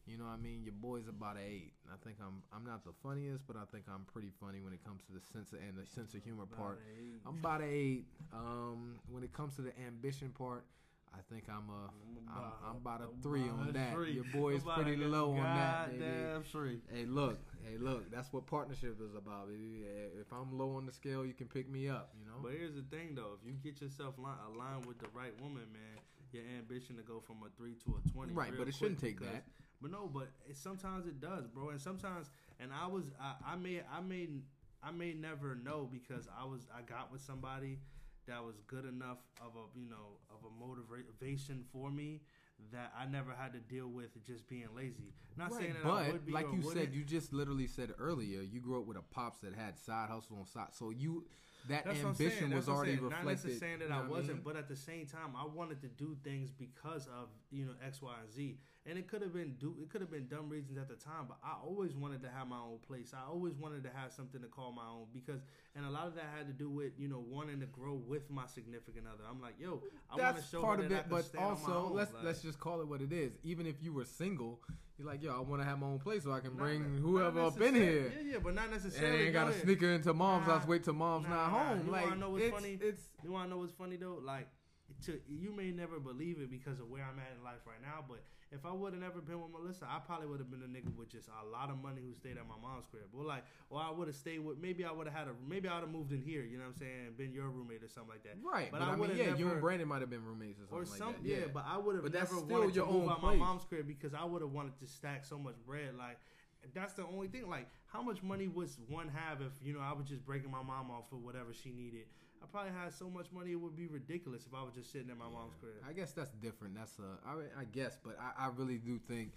you know, what I mean, your boy's about an eight. I think I'm I'm not the funniest, but I think I'm pretty funny when it comes to the sense of, and the sense of humor part. I'm about an eight. Um, when it comes to the ambition part, I think I'm a I'm, I'm about a three on that. Your boy is pretty low on that, baby. Goddamn three. Hey, look, hey, look. That's what partnership is about, baby. Eh, If I'm low on the scale, you can pick me up. You know. But here's the thing, though: if you get yourself aligned with the right woman, man, your ambition to go from a three to a twenty, Right, but it shouldn't take because- that. But no, but it, sometimes it does, bro. And sometimes, and I was, I, I may, I may, I may never know because I was, I got with somebody that was good enough of a, you know, of a motivation for me that I never had to deal with just being lazy. Not saying that I but would be like you said, wouldn't. you just literally said earlier, you grew up with a pops that had side hustles on side, so you that That's what I'm saying. ambition was already saying. reflected. Not necessarily saying that you know I wasn't, mean? but at the same time, I wanted to do things because of you know X, Y, and Z, and it could have been do it could have been dumb reasons at the time, but I always wanted to have my own place. I always wanted to have something to call my own because, and a lot of that had to do with you know wanting to grow with my significant other. I'm like, yo, I want to show part her of that it, but stand on my also let's Like, let's just call it what it is. Even if you were single, you're like, yo, I want to have my own place so I can bring not whoever up in here. Yeah, yeah, but not necessarily. And. Ain't got to sneak her into mom's house. Nah, Wait till mom's nah, not nah. home. You like know what's it's, funny? it's You want to know what's funny though? Like, to you may never believe it because of where I'm at in life right now. But if I would have never been with Melissa, I probably would have been a nigga with just a lot of money who stayed at my mom's crib. Or like, or I would have stayed with. Maybe I would have had a. Maybe I would have moved in here. You know what I'm saying? Been your roommate or something like that. right. But, But I I, mean, would've yeah, you and Brandon might have been roommates or something Or some, like that. yeah. but I would have But that's never still wanted your to move own place. my mom's crib because I would have wanted to stack so much bread. Like, that's the only thing. Like, how much money would one have if you know I was just breaking my mom off for whatever she needed? I probably had so much money it would be ridiculous if I was just sitting in my mom's crib. I guess that's different. That's a, I, I guess, but I, I really do think.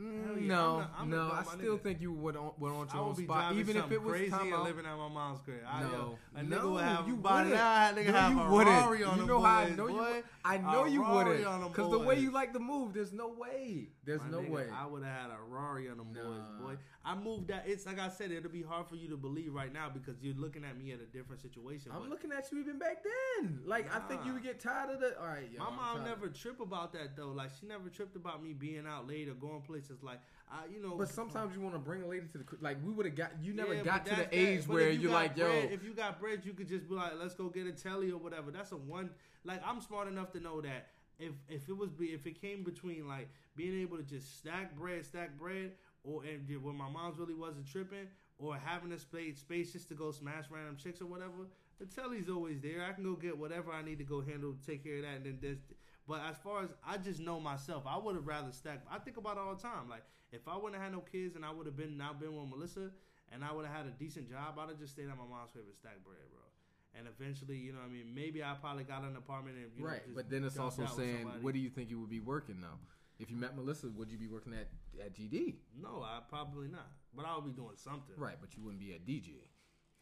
Mm, yeah, no, I'm not- I'm no, I still nigga. think you would on, would on I your own spot, even if it was crazy time and out. living at my mom's crib. I, No, yo, a nigga no, would have you body wouldn't. now. Nigga No, have you a wouldn't. Rari on you know how I boys, know you. boy. I know A you Rari wouldn't, because the way you like to move, there's no way. There's My no nigga, way. I would have had a Rari on them boys, boy. I moved that. It's like I said, it'll be hard for you to believe right now because you're looking at me at a different situation. I'm looking at you even back then. Like I think you would get tired of the. All right, yo, my I'm mom never trip about that though. Like she never tripped about me being out late or going places. Like I, you know. But sometimes you want to bring a lady to the like we would have got. You never Yeah, got to the age that. Where you you're like, yo, if you got bread, you could just be like, let's go get a telly or whatever. That's a one. Like I'm smart enough to know that if if it was be if it came between like being able to just stack bread, stack bread, or and when my mom's really wasn't tripping, or having a space space just to go smash random chicks or whatever. The telly's always there. I can go get whatever I need to go handle, take care of that, and then this. But as far as I just know myself, I would have rather stacked. I think about it all the time. Like if I wouldn't have had no kids and I would have been now been with Melissa and I would have had a decent job, I'd have just stayed at my mom's and stacked bread, bro. And eventually, you know, what I mean, maybe I probably got an apartment and you know, right, just but then it's also saying, what do you think you would be working though? If you met Melissa, would you be working at at GD? No, I probably not. But I would be doing something. Right, but you wouldn't be at DJ.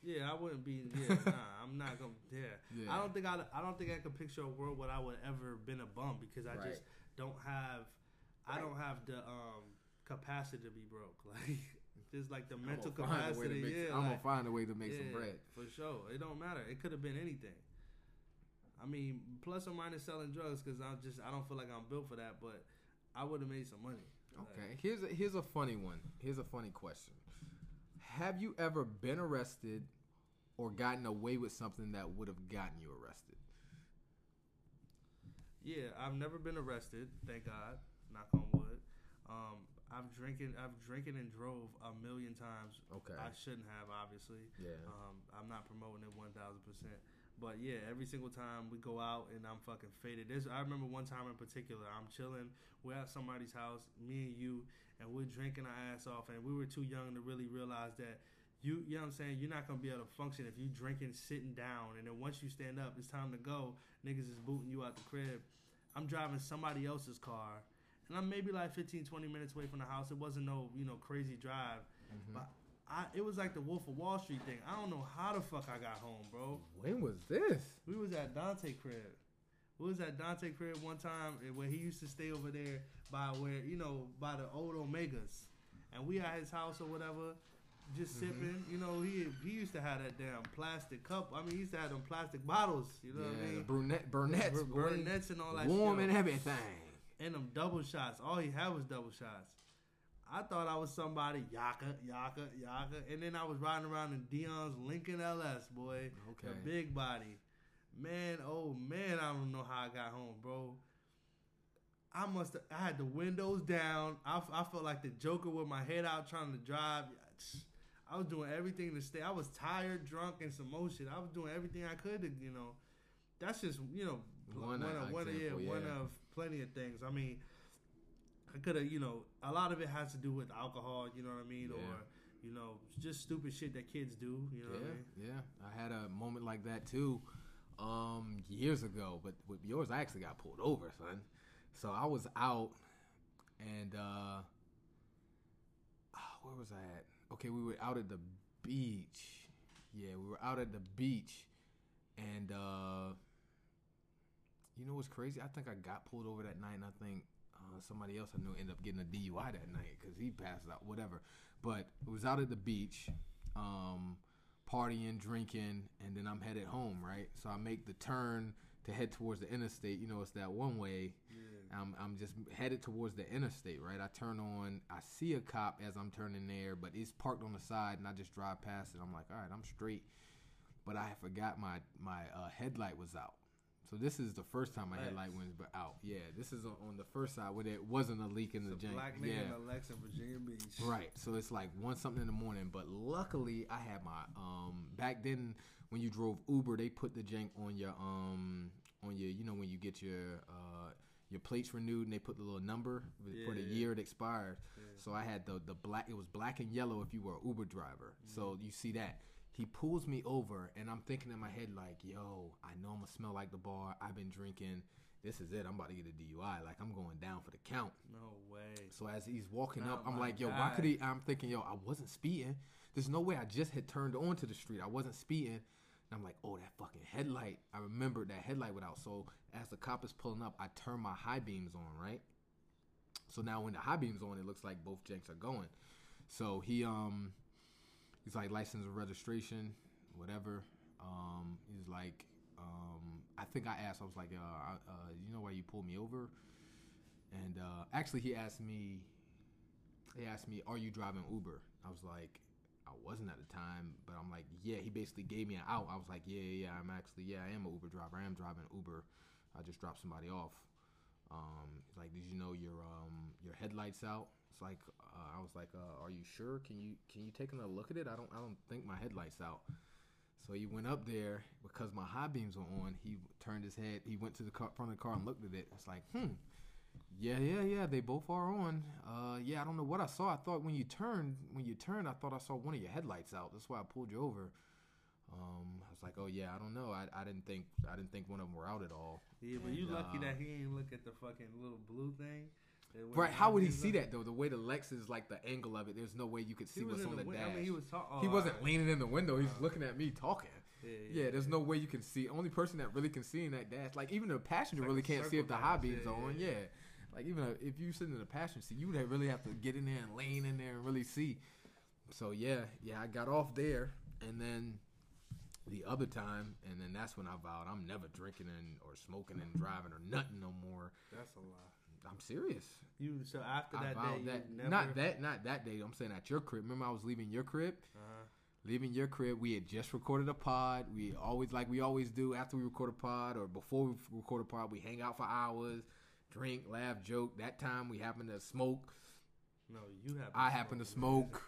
Yeah, I wouldn't be. Yeah, nah, I'm not gonna. Yeah. Yeah. I don't think I. I don't think I could picture a world where I would ever been a bum because I Right. just don't have. I don't have the um capacity to be broke. Like just like the mental I'm gonna find a way to capacity. make, Yeah, I'm like, gonna find a way to make some bread. for sure. It don't matter. It could have been anything. I mean, plus or minus selling drugs because I just I don't feel like I'm built for that. But I would have made some money. Like, Okay, here's a, here's a funny one. Here's a funny question. Have you ever been arrested or gotten away with something that would have gotten you arrested? Yeah, I've never been arrested. Thank God. Knock on wood. Um, I've drinking. I've drinking and drove a million times. Okay. I shouldn't have, obviously. Yeah. Um, I'm not promoting it one thousand percent. But yeah, every single time we go out and I'm fucking faded. There's, I remember one time in particular, I'm chilling. We're at somebody's house, me and you, and we're drinking our ass off. And we were too young to really realize that you, you know what I'm saying? You're not gonna be able to function if you drinking sitting down. And then once you stand up, it's time to go. Niggas is booting you out the crib. I'm driving somebody else's car, and I'm maybe like 15, 20 minutes away from the house. It wasn't no, you know, crazy drive, Mm-hmm. but I, it was like the Wolf of Wall Street thing. I don't know how the fuck I got home, bro. When was this? We was at Dante crib. We was at Dante crib one time eh, where he used to stay over there by where you know by the old Omegas, and we at his house or whatever, just Mm-hmm. sipping. You know he he used to have that damn plastic cup. I mean he used to have them plastic bottles. You know what I yeah, mean? Burnett, Burnett's, boy. Burnett's and all that warm shit. and everything. And them double shots. All he had was double shots. I thought I was somebody, Yaka, Yaka, Yaka. And then I was riding around in Dion's Lincoln LS, boy. Okay. The big body. Man, oh man, I don't know how I got home, bro. I must have, I had the windows down. I, I felt like the Joker with my head out trying to drive. I was doing everything to stay. I was tired, drunk, and some more shit. I was doing everything I could to, you know. That's just, you know, One one, of, uh, one, of, yeah, example, one of plenty of things. I mean, I could have, you know, a lot of it has to do with alcohol, you know what I mean, Yeah. or you know, just stupid shit that kids do. You know what I mean? Yeah, yeah. I had a moment like that too, um, years ago. But with yours, I actually got pulled over, son. So I was out, and uh, ah, where was I at? Okay, we were out at the beach. Yeah, we were out at the beach, and uh, you know what's crazy? I think I got pulled over that night, and I think uh, somebody else I knew ended up getting a DUI that night because he passed out, whatever. But it was out at the beach, um, partying, drinking, and then I'm headed home, right? So I make the turn to head towards the interstate. You know, it's that one way. I'm, I'm just headed towards the interstate, right? I turn on, I see a cop as I'm turning there, but it's parked on the side, and I just drive past it. I'm like, all right, I'm straight. But I forgot my my uh, headlight was out. So this is the first time I my Lex. headlight but out. Yeah, this is on the first side where there wasn't a leak in the It's a jank. black nigga yeah. Alexa, Virginia Beach. Right. So it's like one something in the morning. But luckily I had my um back then when you drove Uber, they put the jank on your um on your you know when you get your uh your plates renewed and they put the little number for the Yeah. year it expired. So I had the the black it was black and yellow if you were an Uber driver. So Mm-hmm. you see that. He pulls me over and I'm thinking in my head like, yo, I know I'm gonna smell like the bar. I've been drinking. This is it. I'm about to get a DUI. Like I'm going down for the count. No way. So as he's walking Oh up, I'm like, yo, why could he? I'm thinking, yo, I wasn't speeding. There's no way I just had turned onto the street. I wasn't speeding. And I'm like, oh, that fucking headlight. I remembered that headlight without. So as the cop is pulling up, I turn my high beams on, right? So now when the high beams on, it looks like both janks are going. So he um he's like license registration, whatever. Um he's like um I think I asked I was like uh, uh you know why you pulled me over? And uh actually he asked me he asked me, "Are you driving Uber?" I was like, I wasn't at the time, but I'm like, yeah. He basically gave me an out. I was like, yeah, yeah, yeah, I'm actually, yeah, I am an Uber driver. I am driving Uber. I just dropped somebody off. Um, like, did you know your um your headlights out? It's like, uh, I was like, uh, are you sure? Can you can you take another look at it? I don't I don't think my headlights out. So he went up there because my high beams were on. He turned his head. He went to the car, front of the car and looked at it. It's like, hmm, yeah, yeah, yeah. They both are on. Uh, yeah, I don't know what I saw. I thought when you turned, when you turned, I thought I saw one of your headlights out. That's why I pulled you over. Um, was like, oh yeah, I don't know. I, I didn't think I didn't think one of them were out at all. Yeah, but you And, lucky uh, that he ain't look at the fucking little blue thing. Right? How would he see that though? The way the Lex is like the angle of it. There's no way you could see what's on the, the. dash. I mean, he was talking. he wasn't leaning in the window. He's looking at me talking. Yeah, Yeah, there's no way you can see. Only person that really can see in that dash, like even the passenger like really can't see if the beam's yeah, on. yeah, Yeah, yeah. like even if you sit in the passenger seat, you would have- really have to get in there and lean in there and really see. So yeah, yeah, I got off there, and then the other time, and then that's when I vowed I'm never drinking and or smoking and driving or nothing no more. That's a lie. I'm serious. You so after I that day, that. never. Not that, not that day. I'm saying at your crib. Remember, I was leaving your crib. Uh-huh. leaving your crib. We had just recorded a pod. We always like we always do after we record a pod or before we record a pod. We hang out for hours, drink, laugh, joke. That time we happen to smoke. No, you have. I happen to smoke.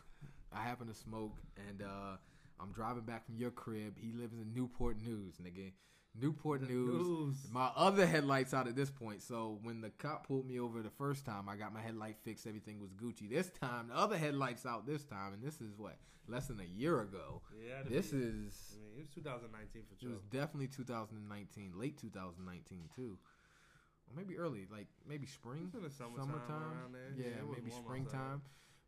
I happen to smoke, and uh, I'm driving back from your crib. He lives in Newport News, nigga. Newport News. news. My other headlights out at this point. So when the cop pulled me over the first time, I got my headlight fixed. Everything was Gucci. This time, the other headlights out this time, and this is what less than a year ago. Yeah, This be, is I mean, it was 2019 for sure. it was definitely 2019, late 2019 too, or maybe early, like maybe spring, It's in the summertime, there. Yeah, Yeah, maybe springtime.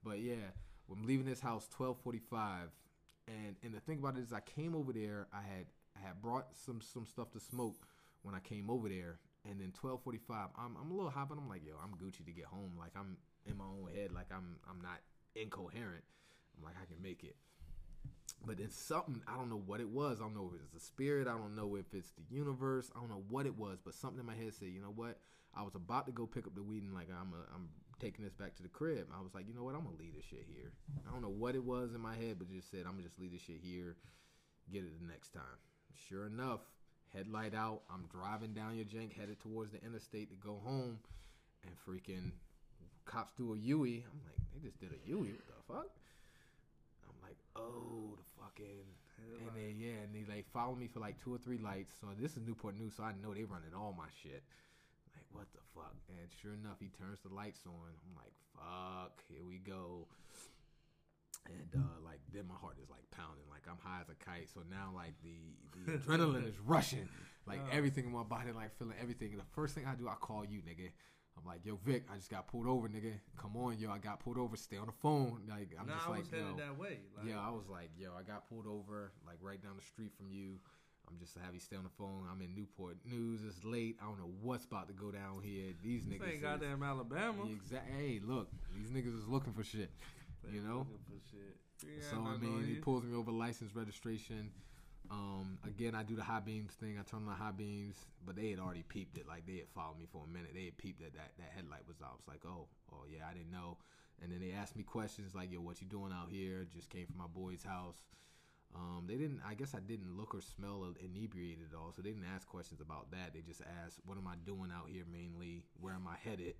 But yeah, I'm leaving this house 12:45, and and the thing about it is, I came over there. I had I had brought some some stuff to smoke when I came over there, and then 12:45, I'm I'm a little hot, but I'm like, yo, I'm Gucci to get home. Like I'm in my own head, like I'm I'm not incoherent. I'm like I can make it. But then something, I don't know what it was. I don't know if it's the spirit. I don't know if it's the universe. I don't know what it was. But something in my head said, you know what? I was about to go pick up the weed and like I'm a, I'm taking this back to the crib. I was like, you know what? I'm gonna leave this shit here. I don't know what it was in my head, but just said I'm gonna just leave this shit here. Get it the next time. Sure enough, headlight out. I'm driving down your jank, headed towards the interstate to go home, and freaking cops do a Yui. I'm like, they just did a Yui. What the fuck? I'm like, oh, the fucking. And then yeah, and they like follow me for like two or three lights. So this is Newport News, so I know they running all my shit. Like what the fuck? And sure enough, he turns the lights on. I'm like, fuck, here we go. And uh, like then my heart is like pounding, like I'm high as a kite. So now like the the adrenaline is rushing, like Oh. everything in my body, like feeling everything. And the first thing I do, I call you, nigga. I'm like, yo, Vic, I just got pulled over, nigga. Come on, yo, I got pulled over. Stay on the phone. Like I'm nah, just I like, was headed yo, that way. Like, yeah, I was like, yo, I got pulled over, like right down the street from you. I'm just have you stay on the phone. I'm in Newport News. It's late. I don't know what's about to go down here. These this niggas. ain't is- goddamn Alabama. Exact. Hey, look, these niggas is looking for shit. They You know. looking for shit. Yeah, so I'm I mean, he you. pulls me over, license, registration. Um, again, I do the high beams thing. I turn on the high beams, but they had already peeped it. Like they had followed me for a minute. They had peeped that that, that headlight was out. I was like, oh, oh yeah, I didn't know. And then they asked me questions like, yo, what you doing out here? Just came from my boy's house. Um, they didn't. I guess I didn't look or smell inebriated at all, so they didn't ask questions about that. They just asked, "What am I doing out here? Mainly, where am I headed?"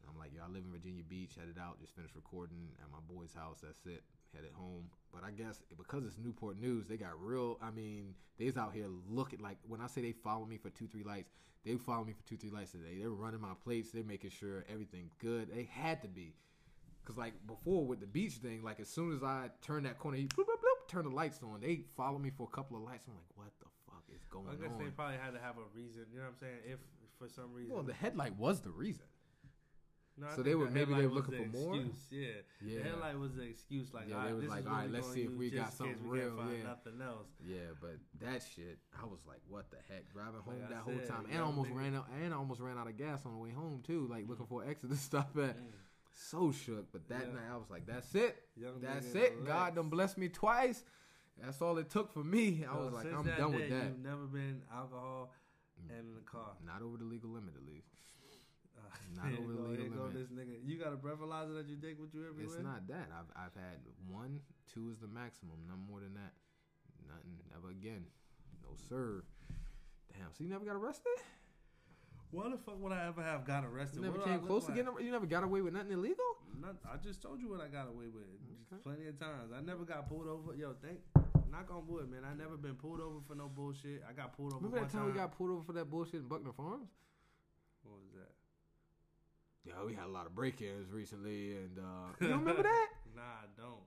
And I'm like, "Yo, I live in Virginia Beach. Headed out. Just finished recording at my boy's house. That's it. Headed home." But I guess because it's Newport News, they got real. I mean, they's out here looking like when I say they follow me for two, three lights, they follow me for two, three lights today. They're running my plates. They're making sure everything's good. They had to be. Cause like before with the beach thing, like as soon as I turn that corner, he bloop, bloop, bloop, turn the lights on. They follow me for a couple of lights. I'm like, what the fuck is going on? I guess they probably had to have a reason. You know what I'm saying? If for some reason. Well, the headlight was the reason. No, so they were- the maybe they were looking the for more? excuse, Yeah. Yeah, The headlight was the excuse. Like, Yeah, all they right, was this like, all right, let's see if we got something we can't real, find yeah. Nothing else. yeah, but that shit, I was like, what the heck? Driving home Like that whole time, and almost ran out, and I almost ran out of gas on the way home too, like looking for exit and stuff. At Mm. So shook, but that Yeah. night I was like, that's it. Young That's it. God done blessed me twice. That's all it took for me. I was like, I'm done day, with that. You've never been alcohol and in the car. Not over the legal limit, at least. Uh, Not over the legal limit. this nigga. You got a breathalyzer that you take with you everywhere? It's not that. I've I've had one, two is the maximum. None more than that. Nothing. Never again. No sir. Damn. So you never got arrested? Why the fuck would I ever have got arrested? You never came close to getting. You never got away with nothing illegal. Not, I just told you what I got away with. Okay. Plenty of times. I never got pulled over. Yo, thank. Knock on wood, man. I never been pulled over for no bullshit. I got pulled over. Remember that time we got pulled over for that bullshit in Buckner Farms? What was that? Yeah, we had a lot of break-ins recently, and uh, you don't remember that? Nah, I don't.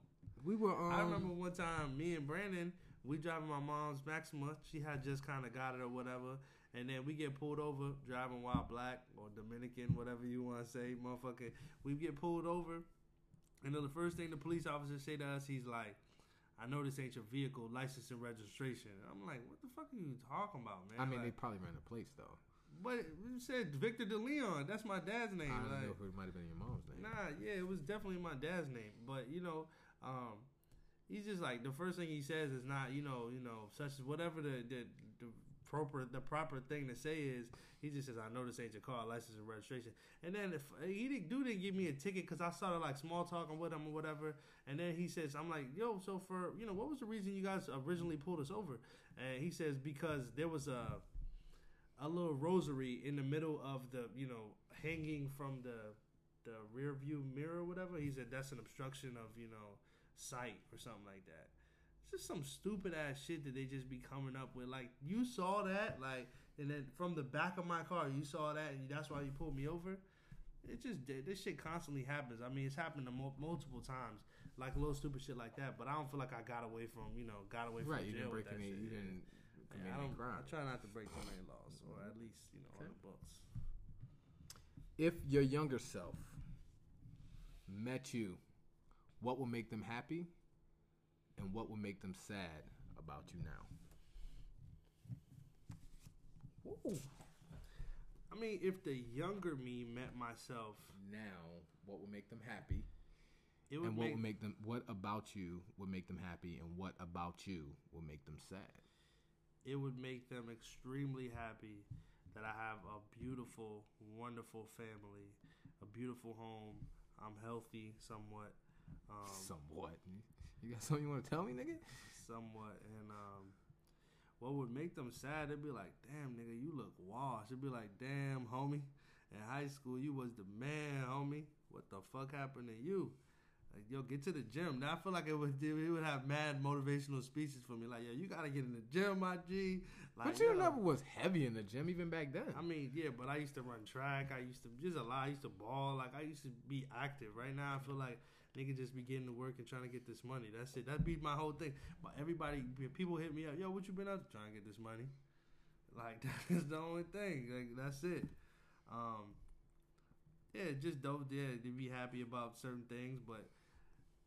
We were. Um, I remember one time me and Brandon we driving my mom's Maxima. She had just kind of got it or whatever. And then we get pulled over driving while black or Dominican, whatever you want to say, motherfucker. We get pulled over. And then the first thing the police officer say to us, he's like, I know this ain't your vehicle, license and registration. I'm like, what the fuck are you talking about, man? I mean, like, they probably ran the plates though. but it said Victor De Leon. That's my dad's name. I don't like, know if it might have been your mom's name. Nah, yeah, it was definitely my dad's name. But you know, um, he's just like the first thing he says is not, you know, you know, such as whatever the the, the the proper thing to say is. He just says, "I know this ain't your car, license and registration." And then if he didn't, dude didn't give me a ticket because I started like small talking with him or whatever. And then he says, "I'm like, yo, so for you know, what was the reason you guys originally pulled us over?" And he says because there was a a little rosary in the middle of the you know hanging from the the rear view mirror or whatever. He said that's an obstruction of you know sight or something like that. Just some stupid ass shit that they just be coming up with. Like you saw that, like, and then from the back of my car, you saw that, and that's why you pulled me over. It just did. this shit constantly happens. I mean, it's happened to mul- multiple times, like a little stupid shit like that. But I don't feel like I got away from you know got away from Right, you didn't break any. shit. You didn't Yeah, I don't. crime. I try not to break too many laws, or at least you know on the books. If your younger self met you, what would make them happy, and what would make them sad about you now? Ooh. I mean, if the younger me met myself, Now, what would make them happy, it would and what make, would make them? What about you would make them happy, and what about you would make them sad? it would make them extremely happy that I have a beautiful, wonderful family, a beautiful home. I'm healthy somewhat, um, Somewhat. You got something you want to tell me, nigga? somewhat, and um, what would make them sad? They'd be like, "Damn, nigga, you look washed." It'd be like, "Damn, homie, in high school you was the man, homie. What the fuck happened to you?" Like, yo, get to the gym. Now I feel like it would it would have mad motivational speeches for me. Like, yo, you gotta get in the gym, my G. Like, but you yo. never was heavy in the gym even back then. I mean, yeah, but I used to run track. I used to just a lot. I used to ball. Like I used to be active. Right now, I feel like nigga just be getting to work and trying to get this money. That's it. That be my whole thing. But everybody, people hit me up. Yo, what you been up to? Trying to get this money. Like that's the only thing. Like that's it. Um, yeah, just dope. Yeah, to be happy about certain things, but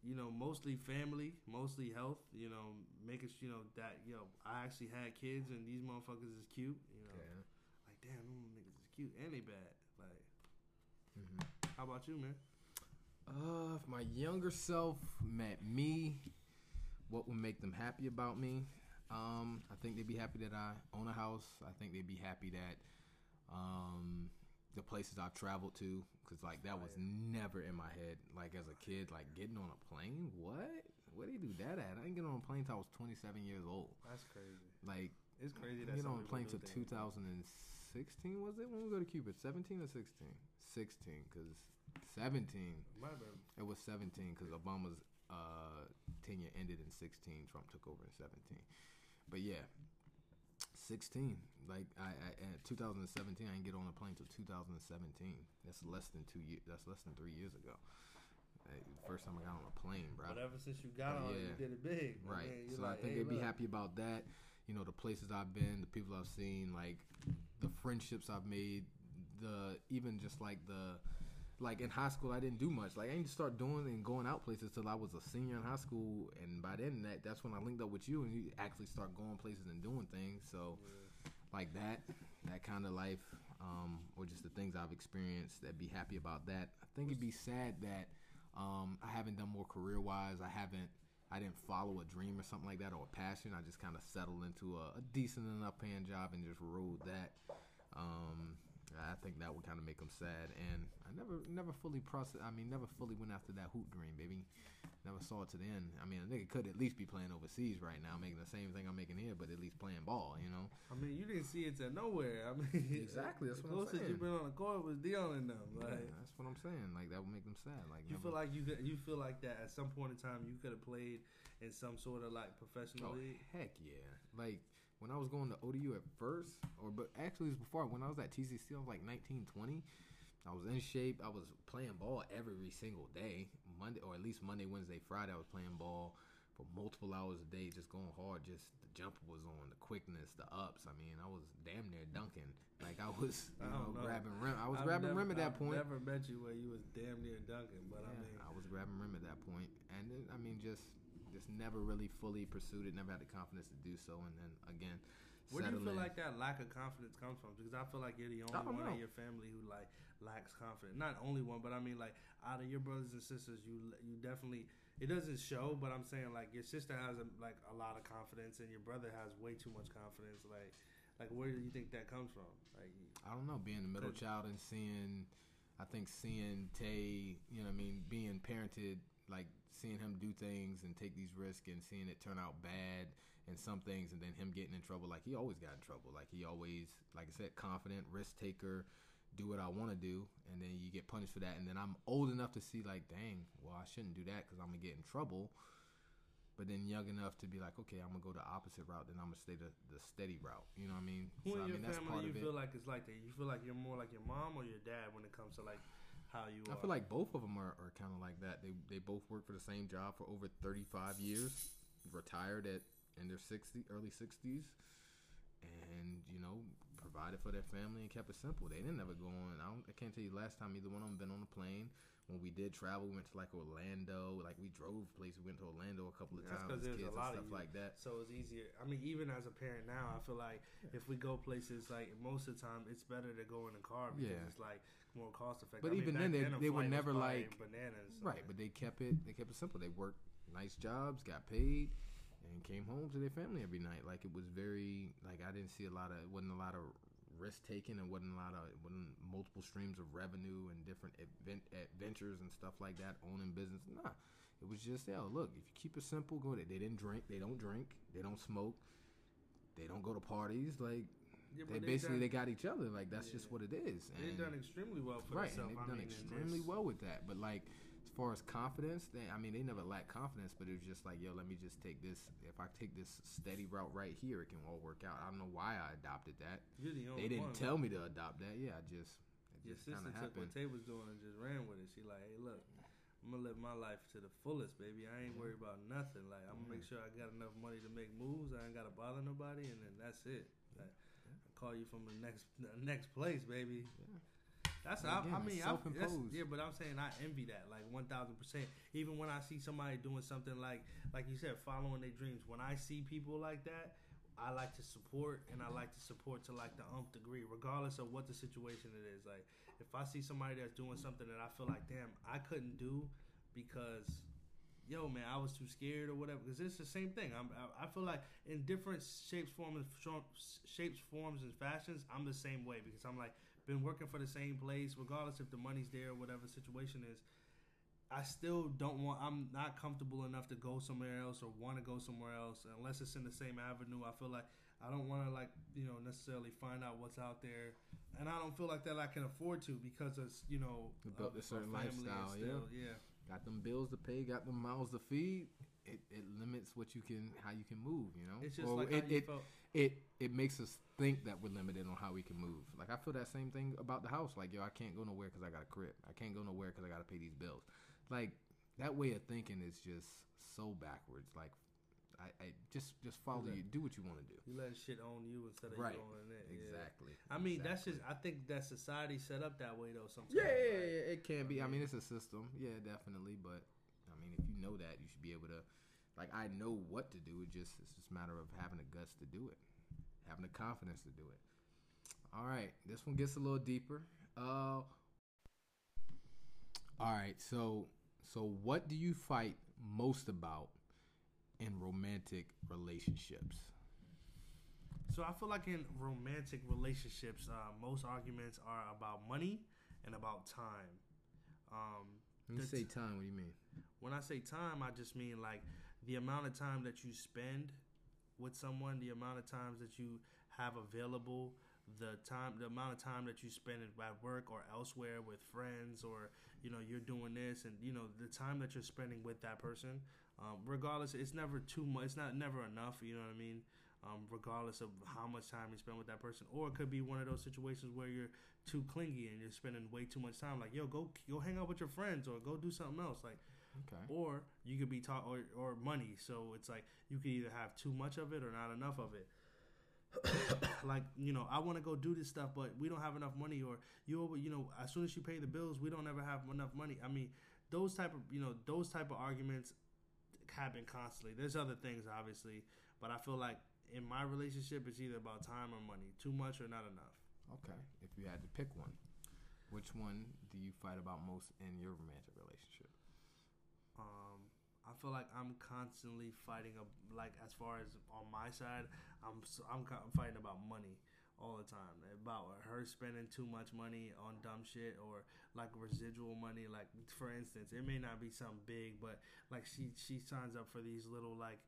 you know, mostly family, mostly health. You know, making you know that yo, I actually had kids and these motherfuckers is cute. You know, Yeah. like damn, them niggas is cute and they bad. Like, hmm how about you, man? Uh, if my younger self met me, what would make them happy about me? Um, I think they'd be happy that I own a house. I think they'd be happy that um, the places I've traveled to, because like that was never in my head. Like as a kid, like getting on a plane. What? Where do you do that at? I didn't get on a plane till I was 27 years old. That's crazy. Like It's crazy I that get on a plane to 2016. Was it when we go to Cuba? 17 or 16? 16, because 17. My. It was 17 because Obama's uh, tenure ended in 16. Trump took over in 17. But yeah, 16. Like I, I in 2017, I didn't get on a plane till 2017. That's less than two years. That's less than three years ago. First time I got on a plane, bro. But ever since you got on, Yeah. you did it big. Right. man. So like, I think hey, they'd be happy about that. You know, the places I've been, the people I've seen, like the friendships I've made, the even just like the like in high school I didn't do much. Like I didn't start doing and going out places till I was a senior in high school and by then that that's when I linked up with you and you actually start going places and doing things. So like that, that kind of life, um, or just the things I've experienced that be happy about that. I think it'd be sad that um, I haven't done more career wise. I haven't, I didn't follow a dream or something like that or a passion. I just kind of settled into a, a decent enough paying job and just rode that. Um, I think that would kind of make them sad, and I never, never fully process. I mean, never fully went after that hoop dream, baby. Never saw it to the end. I mean, a nigga could at least be playing overseas right now, making the same thing I'm making here, but at least playing ball, you know. I mean, you didn't see it to nowhere. I mean, Exactly, that's what I'm closest saying. you've been on the court was and them. Like, Yeah, that's what I'm saying. Like that would make them sad. Like you never- feel like you could, you feel like that at some point in time you could have played in some sort of like professional oh league. heck yeah! Like when I was going to ODU at first, or but actually it was before when I was at TCC, I was like 19, 20. I was in shape. I was playing ball every single day, Monday or at least Monday, Wednesday, Friday. I was playing ball. for multiple hours a day, just going hard. Just the jumper was on, the quickness, the ups. I mean, I was damn near dunking. Like I was, you I know, know. grabbing rim. I was I've grabbing never- rim at that I've point. Never met you where you was damn near dunking, but I mean, I was grabbing rim at that point, and then, I mean, just just never really fully pursued it. Never had the confidence to do so, and then again, where do you feel settling- like that lack of confidence comes from? Because I feel like you're the only one know. in your family who like lacks confidence. Not only one, but I mean, like out of your brothers and sisters, you you definitely. It doesn't show, but I'm saying like your sister has a, like a lot of confidence, and your brother has way too much confidence. Like, like where do you think that comes from? Like, I don't know, being the middle child and seeing, I think seeing Tay, you know, what I mean, being parented, like seeing him do things and take these risks and seeing it turn out bad and some things, and then him getting in trouble. Like he always got in trouble. Like he always, like I said, confident, risk taker, do what I want to do, and then you get punished for that. And then I'm old enough to see, like, dang, well, I shouldn't do that because I'm gonna get in trouble. But then young enough to be like, okay, I'm gonna go the opposite route. Then I'm gonna stay the, the steady route. You know what I mean? who so in I your mean that's part family you of it. feel like it's like that? You feel like you're more like your mom or your dad when it comes to like how you. I are? feel uh, like both of them are, are kind of like that. They they both work for the same job for over 35 years, retired at in their 60 early 60s, and you know provided for their family and kept it simple. They didn't ever go on. I, don't, I can't tell you last time either one of them been on a plane. When we did travel, we went to like Orlando. Like we drove places. We went to Orlando a couple of That's times as kids and of stuff you. like that. So it's easier. I mean, even as a parent now, I feel like if we go places, like most of the time, it's better to go in a car because Yeah. it's like more cost effective. But I even back then, they- they were never, like- bananas. so, Right, but they kept it. They kept it simple. They worked nice jobs, got paid, and came home to their family every night. Like it was very like I didn't see a lot of. Wasn't a lot of risk taking, and wasn't a lot of. Wasn't multiple streams of revenue and different event, adventures and stuff like that. Owning business, nah. It was just yeah. Look, if you keep it simple, go. They didn't drink. They don't drink. They don't smoke. They don't go to parties. Like Yeah, they but basically done, they got each other. Like that's Yeah. just what it is. they've And- done extremely well for right, themselves. they've I done mean, extremely well with that. But like, far as confidence, they, I mean, they never lack confidence. But it was just like, yo, let me just take this. If I take this steady route right here, it can all work out. I don't know why I adopted that. You're the only They didn't one. tell me to adopt that. Yeah, I just it Your just sister kind of took what happened. Tay was doing and just ran with it. She like, hey, look, I'm gonna live my life to the fullest, baby. I ain't worried about nothing. Like, I'm gonna make sure I got enough money to make moves. I ain't gotta bother nobody, and then that's it. Like, I call you from the next the next place, baby. Yeah. That's I, I mean, I, self-imposed. yeah, but I'm saying I envy that like one thousand percent. Even when I see somebody doing something like like you said, following their dreams. When I see people like that, I like to support, and I like to support to like the umph degree, regardless of what the situation it is. Like if I see somebody that's doing something that I feel like, damn, I couldn't do because. Yo, man, I was too scared or whatever. Because it's the same thing. I'm, I, I feel like in different shapes, forms, shapes, forms, and fashions, I'm the same way because I'm like, been working for the same place, regardless if the money's there or whatever the situation is. I still don't want. I'm not comfortable enough to go somewhere else or want to go somewhere else unless it's in the same avenue. I feel like I don't want to like you know necessarily find out what's out there, and I don't feel like that I can afford to because of you know of- a certain of family and lifestyle, still, yeah. Got them bills to pay. Got them mouths to feed. It, it limits what you can, how you can move. You know, It's just Or like it, it, it it makes us think that we're limited on how we can move. Like I feel that same thing about the house. Like yo, I can't go nowhere because I got a crib. I can't go nowhere because I got to pay these bills. Like that way of thinking is just so backwards. Like I, I just just follow Yeah. you. Do what you want to do. You let shit own you instead of Right. you owning it. yeah. Exactly. I mean, that's just. I think that society set up that way though. Sometimes. Yeah, yeah, yeah, it can be. I mean, it's a system. Yeah, definitely. But mean, if you know that, you should be able to. Like, I know what to do. It just it's just a matter of having the guts to do it, having the confidence to do it. All right, this one gets a little deeper. Uh, all right, so so what do you fight most about in romantic relationships? So I feel like in romantic relationships, uh, most arguments are about money and about time. Um, When you say time, what do you mean? when I say time, I just mean like the amount of time that you spend with someone, the amount of times that you have available, the time, the amount of time that you spend at work or elsewhere with friends, or you know you're doing this, and you know the time that you're spending with that person. Um, regardless, it's never too much. It's not never enough. You know what I mean? Um, regardless of how much time you spend with that person, or it could be one of those situations where you're too clingy and you're spending way too much time. Like, yo, go go hang out with your friends, or go do something else. Like, Okay. or you could be taught or, or money. So it's like you could either have too much of it or not enough of it. like you know, I want to go do this stuff, but we don't have enough money, or you you know, as soon as you pay the bills, we don't ever have enough money. I mean, those type of you know those type of arguments happen constantly. There's other things obviously, but I feel like in my relationship, it's either about time or money, too much or not enough. Okay. If you had to pick one, which one do you fight about most in your romantic relationship? Um, I feel like I'm constantly fighting a, like as far as on my side, I'm I'm, I'm fighting about money all the time about her spending too much money on dumb shit or like residual money. Like for instance, it may not be something big, but like she she signs up for these little like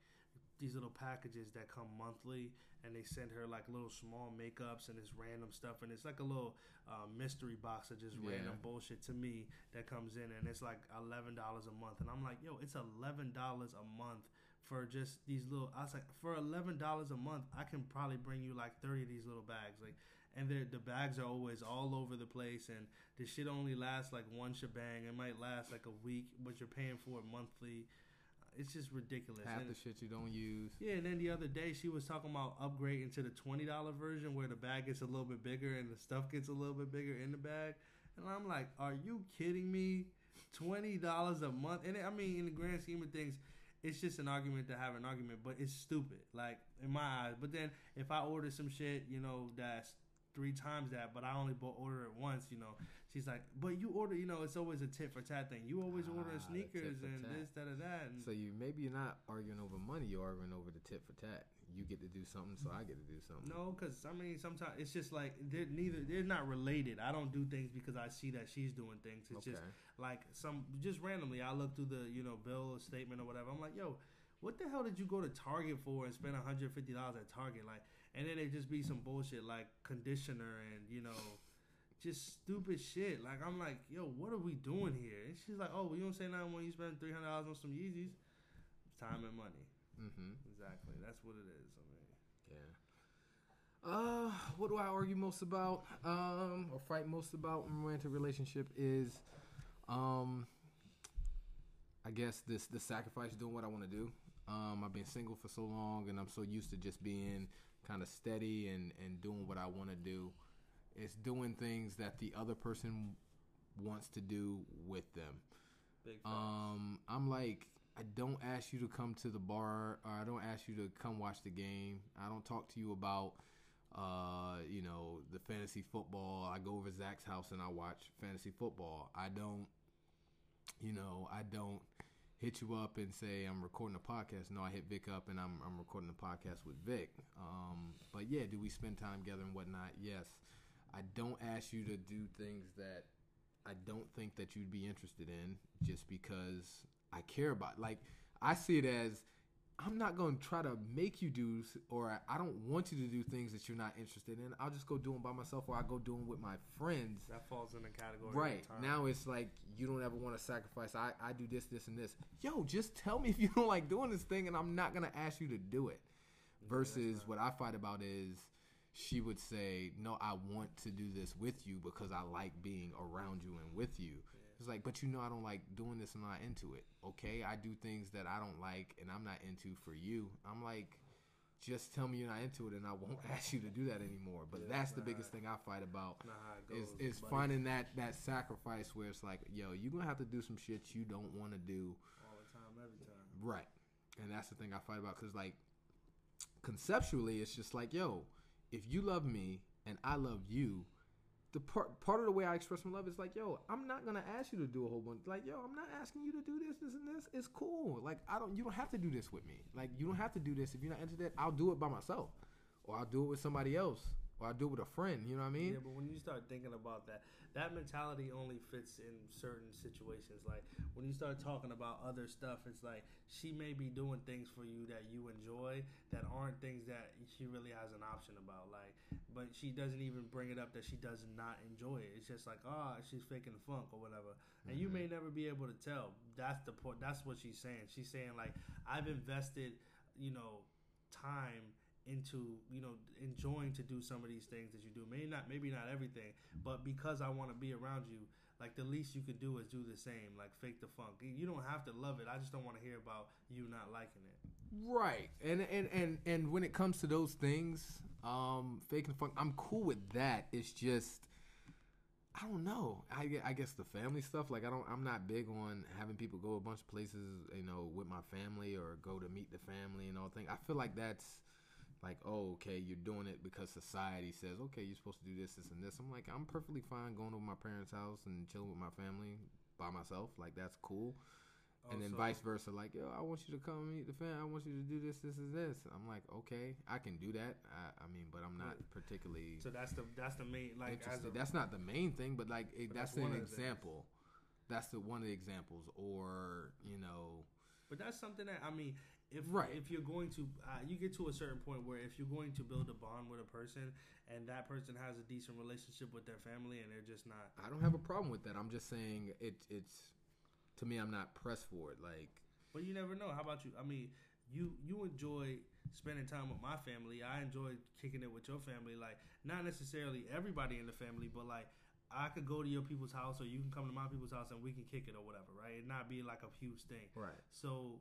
these little packages that come monthly and they send her like little small makeups and this random stuff and it's like a little uh, mystery box of just Yeah. random bullshit to me that comes in and it's like $11 a month and i'm like yo it's $11 a month for just these little i was like for $11 a month i can probably bring you like 30 of these little bags like and the bags are always all over the place and the shit only lasts like one shebang it might last like a week but you're paying for it monthly it's just ridiculous Half And- the shit you don't use. yeah, and then the other day she was talking about upgrading to the twenty dollar version where the bag gets a little bit bigger and the stuff gets a little bit bigger in the bag. And I'm like, are you kidding me? Twenty dollars a month, and I mean, in the grand scheme of things, it's just an argument to have an argument, but it's stupid, like in my eyes. But then if I order some shit, you know, that's three times that, but I only bought order it once, you know, she's like, but you order, you know, it's always a tit for tat thing. You always order Ah, the sneakers and this, that, and that. And So you maybe you're not arguing over money. You're arguing over the tit for tat. You get to do something, so I get to do something. No, because I mean, sometimes it's just like they're neither they're not related. I don't do things because I see that she's doing things. It's Okay. just like some just randomly. I look through the you know bill or statement or whatever. I'm like, yo, what the hell did you go to Target for and spend 150 dollars at Target? Like, and then it just be some bullshit like conditioner and you know. Just stupid shit. Like I'm like, yo, what are we doing here? And she's like, oh, well, you don't say nothing when you spend three hundred dollars on some Yeezys. Time and money. Mm-hmm. Exactly. That's what it is. I mean, Yeah. Uh, what do I argue most about? Um, or fight most about in a romantic relationship is, um, I guess this the sacrifice doing what I want to do. Um, I've been single for so long, and I'm so used to just being kind of steady and and doing what I want to do. It's doing things that the other person wants to do with them. Um, I'm like, I don't ask you to come to the bar, or I don't ask you to come watch the game. I don't talk to you about, uh, you know, the fantasy football. I go over to Zach's house and I watch fantasy football. I don't, you know, I don't hit you up and say I'm recording a podcast. No, I hit Vic up and I'm I'm recording a podcast with Vic. Um, but yeah, do we spend time together and whatnot? Yes. I don't ask you to do things that I don't think that you'd be interested in just because I care about. Like I see it as I'm not going to try to make you do or I- don't want you to do things that you're not interested in. I'll just go do them by myself or I go do them with my friends. That falls in the category. Right. Now it's like you don't ever want to sacrifice. I, I do this, this, and this. Yo, just tell me if you don't like doing this thing and I'm not going to ask you to do it. Versus what I fight about is she would say, No, I want to do this with you because I like being around you and with you. It's like, but you know, I don't like doing this and I'm not into it. Okay, I do things that I don't like and I'm not into for you. I'm like, just tell me you're not into it and I won't ask you to do that anymore. But that's the biggest thing I fight about Not how it is is buddy. finding that that sacrifice where it's like, yo, you're gonna have to do some shit you don't want to do, all the time, every time. right? And that's the thing I fight about because like conceptually, it's just like, yo, if you love me and I love you, the part part of the way I express my love is like, yo, I'm not gonna ask you to do a whole bunch. Like, yo, I'm not asking you to do this, this, and this. It's cool. Like, I don't. You don't have to do this with me. Like, you don't have to do this if you're not into that. I'll do it by myself, or I'll do it with somebody else, or I'll do it with a friend. You know what I mean? Yeah, but when you start thinking about that, that mentality only fits in certain situations. Like when you start talking about other stuff, it's like she may be doing things for you that you enjoy that aren't things that she really has an option about. Like, but she doesn't even bring it up that she does not enjoy it. It's just like, oh, she's faking funk or whatever, and you may mm-hmm. never be able to tell. That's the point. That's what she's saying. She's saying like, I've invested, you know, time into you know enjoying to do some of these things that you do maybe not maybe not everything but because i want to be around you like the least you could do is do the same, like fake the funk. You don't have to love it. I just don't want to hear about you not liking it. Right, and and and and when it comes to those things, um, fake and funk, I'm cool with that. It's just. I don't know. I, I guess the family stuff. Like I don't. I'm not big on having people go a bunch of places. You know, with my family or go to meet the family and all things. I feel like that's like, oh, okay, you're doing it because society says, okay, you're supposed to do this, this, and this. I'm like, I'm perfectly fine going to my parents' house and chilling with my family by myself. Like that's cool. Oh, and then Also- vice versa, like, yo, I want you to come meet the fan. I want you to do this, this, and this. I'm like, okay, I can do that. I, I mean, but I'm not particularly So that's the that's the main like a, That's not the main thing, but like, it, But that's, that's an of the things. example. That's the one of the examples, or you know, But that's something that I mean, if Right. if you're going to, uh, you get to a certain point where if you're going to build a bond with a person and that person has a decent relationship with their family and they're just not, I don't have a problem with that. I'm just saying it. It's to me, I'm not pressed for it. Like, but you never know. How about you? I mean, you you enjoy spending time with my family. I enjoy kicking it with your family. Like not necessarily everybody in the family, but like. I could go to your people's house, or you can come to my people's house, and we can kick it, or whatever, right? And not be like a huge thing. right? So,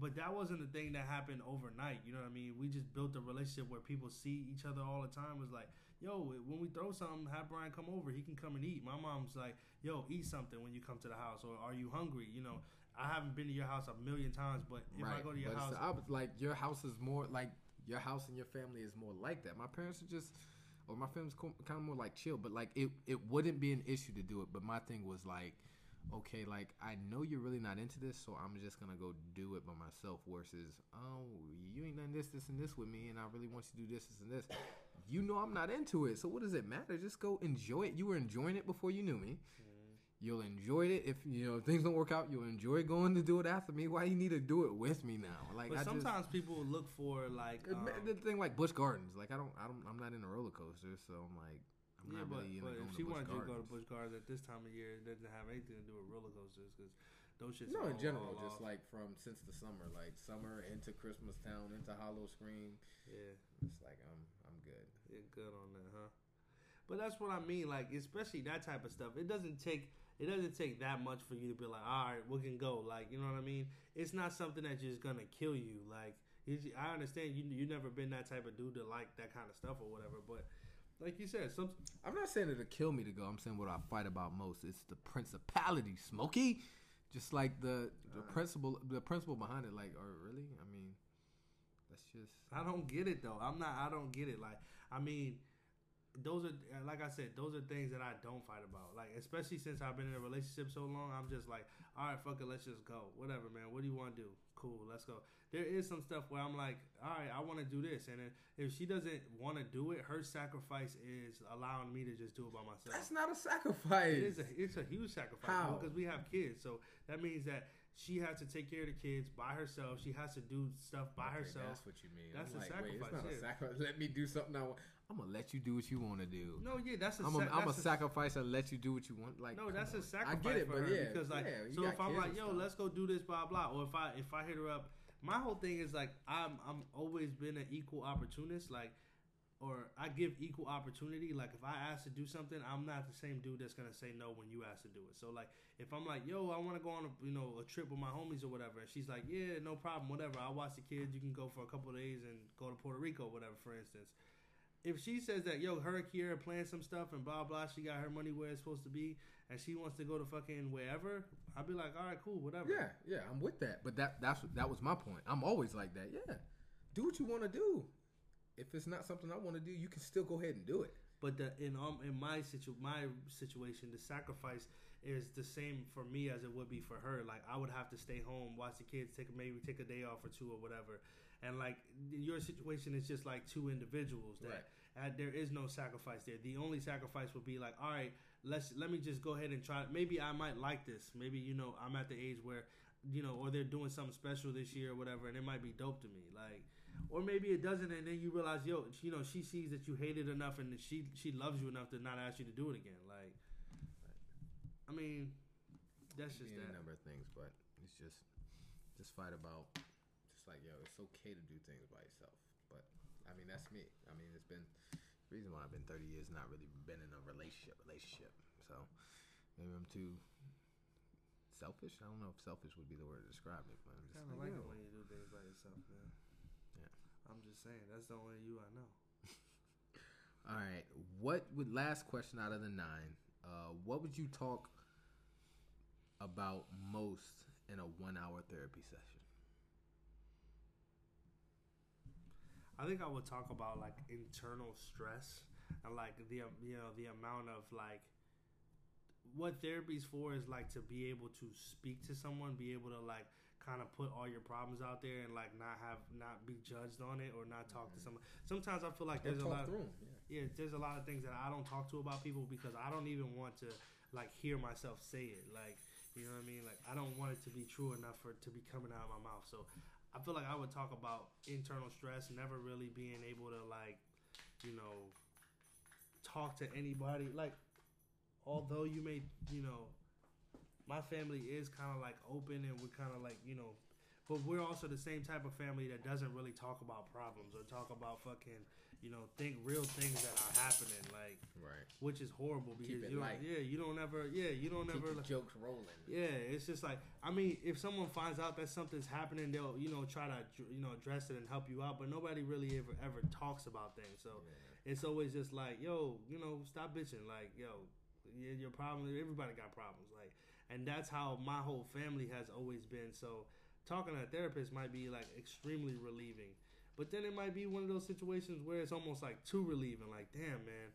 but that wasn't a thing that happened overnight. You know what I mean? We just built a relationship where people see each other all the time. It was like, yo, when we throw something, have Brian come over. He can come and eat. My mom's like, yo, eat something when you come to the house, or are you hungry? You know, I haven't been to your house a million times, but if I go to your but house, opposite. like your house is more like your house and your family is more like that. My parents are just, or my family's kind of more like chill. But like it, it wouldn't be an issue to do it. But my thing was like, okay, like I know you're really not into this, so I'm just gonna go do it by myself. Versus, oh, you ain't done this, this, and this with me, and I really want you to do this, this, and this. You know I'm not into it, so what does it matter? Just go enjoy it. You were enjoying it before you knew me. You'll enjoy it if you know if things don't work out. You'll enjoy going to do it after me. Why you need to do it with me now? Like but I just, sometimes people look for like, um, the thing like Busch Gardens. Like I don't, I don't, I'm not into roller coasters, so I'm like, I'm yeah, but, really but if she wanted you to go to Gardens. Busch Gardens at this time of year, it doesn't have anything to do with roller coasters because those shits. No, in all- general, all just off. like from since the summer, like summer into Christmas Town into Howl-O-Scream. yeah. It's like I'm, I'm good. Yeah, good on that, huh? But that's what I mean. Like, especially that type of stuff. It doesn't take. It doesn't take that much for you to be like, all right, we can go. Like, you know what I mean? It's not something that's just gonna kill you. Like, I understand you. You never been that type of dude to like that kind of stuff or whatever. But like you said, some I'm not saying it'll kill me to go. I'm saying what I fight about most. It's the principality, Smokey. Just like the the Alright. principle, the principle behind it. Like, or really? I mean, that's just. I don't get it though. I'm not. I don't get it. Like, I mean, those are uh, like I said, those are things that I don't fight about. Like, especially since I've been in a relationship so long, I'm just like, all right, fuck it, let's just go. Whatever, man. What do you want to do? Cool, let's go. There is some stuff where I'm like, all right, I want to do this, and if she doesn't want to do it, her sacrifice is allowing me to just do it by myself. That's not a sacrifice. It is a, it's a huge sacrifice How? because we have kids. So that means that she has to take care of the kids by herself. She has to do stuff by Okay, herself. That's what you mean. That's I'm a like, wait, it's sacrifice, not a sacrifice. Let me do something. I want. I'm gonna let you do what you want to do. No, yeah, that's a I'm a, sac- I'm a that's sacrifice and let you do what you want. Like no, that's on. a sacrifice. I get it, for but her yeah, because like, yeah, so if I'm like, yo, stuff. let's go do this, blah blah, or if I if I hit her up, my whole thing is like, I'm I'm always been an equal opportunist, like, or I give equal opportunity. Like, if I ask to do something, I'm not the same dude that's gonna say no when you ask to do it. So like, if I'm like, yo, I want to go on a you know a trip with my homies or whatever, and she's like, yeah, no problem, whatever. I'll watch the kids. You can go for a couple of days and go to Puerto Rico, or whatever, for instance if she says that yo her and Kiera plan some stuff and blah blah, she got her money where it's supposed to be, and she wants to go to fucking wherever, I'll be like, all right, cool, whatever. Yeah, yeah, I'm with that. But that that's that was my point. I'm always like that. Yeah, do what you want to do. If it's not something I want to do, you can still go ahead and do it. But the, in um in my situ my situation, the sacrifice is the same for me as it would be for her. Like I would have to stay home, watch the kids, take maybe take a day off or two or whatever. And like your situation is just like two individuals that uh, there is no sacrifice there. The only sacrifice would be like, all right, let's let me just go ahead and try. Maybe I might like this. Maybe you know I'm at the age where you know, or they're doing something special this year or whatever, and it might be dope to me. Like, or maybe it doesn't, and then you realize, yo, you know, she sees that you hate it enough, and she she loves you enough to not ask you to do it again. Like, I mean, that's just Be any number of things, but it's just just fight about just like yo, it's okay to do things by yourself. But I mean, that's me. I mean, it's been the reason why I've been 30 years not really been in a relationship relationship. So maybe I'm too selfish. I don't know if selfish would be the word to describe it, but I'm just Kind of like, like it when you do things by yourself, man. Yeah. I'm just saying that's the only you I know. All right. What would last question out of the nine? Uh, what would you talk about most in a one-hour therapy session? I think I would talk about like internal stress and like the you know the amount of like what therapy's for is like to be able to speak to someone, be able to like kind of put all your problems out there and like not have not be judged on it or not talk to someone. Sometimes I feel like there's a lot. 'em, yeah. yeah, there's a lot of things that I don't talk to about people because I don't even want to like hear myself say it. Like, you know what I mean? Like, I don't want it to be true enough for to be coming out of my mouth. So, I feel like I would talk about internal stress, never really being able to like, you know, talk to anybody. Like, although you may, you know, my family is kind of like open and we're kind of like, you know, but we're also the same type of family that doesn't really talk about problems or talk about fucking, you know, think real things that are happening, like, Right. which is horrible because you don't, yeah, you don't ever, yeah, you don't Keep ever, the jokes rolling. yeah, it's just like I mean, if someone finds out that something's happening, they'll you know try to you know address it and help you out, but nobody really ever ever talks about things. So it's always just like, yo, you know, stop bitching. Like, yo, your problem. Everybody got problems. Like, and that's how my whole family has always been. So talking to a therapist might be like extremely relieving, but then it might be one of those situations where it's almost like too relieving. Like, damn, man,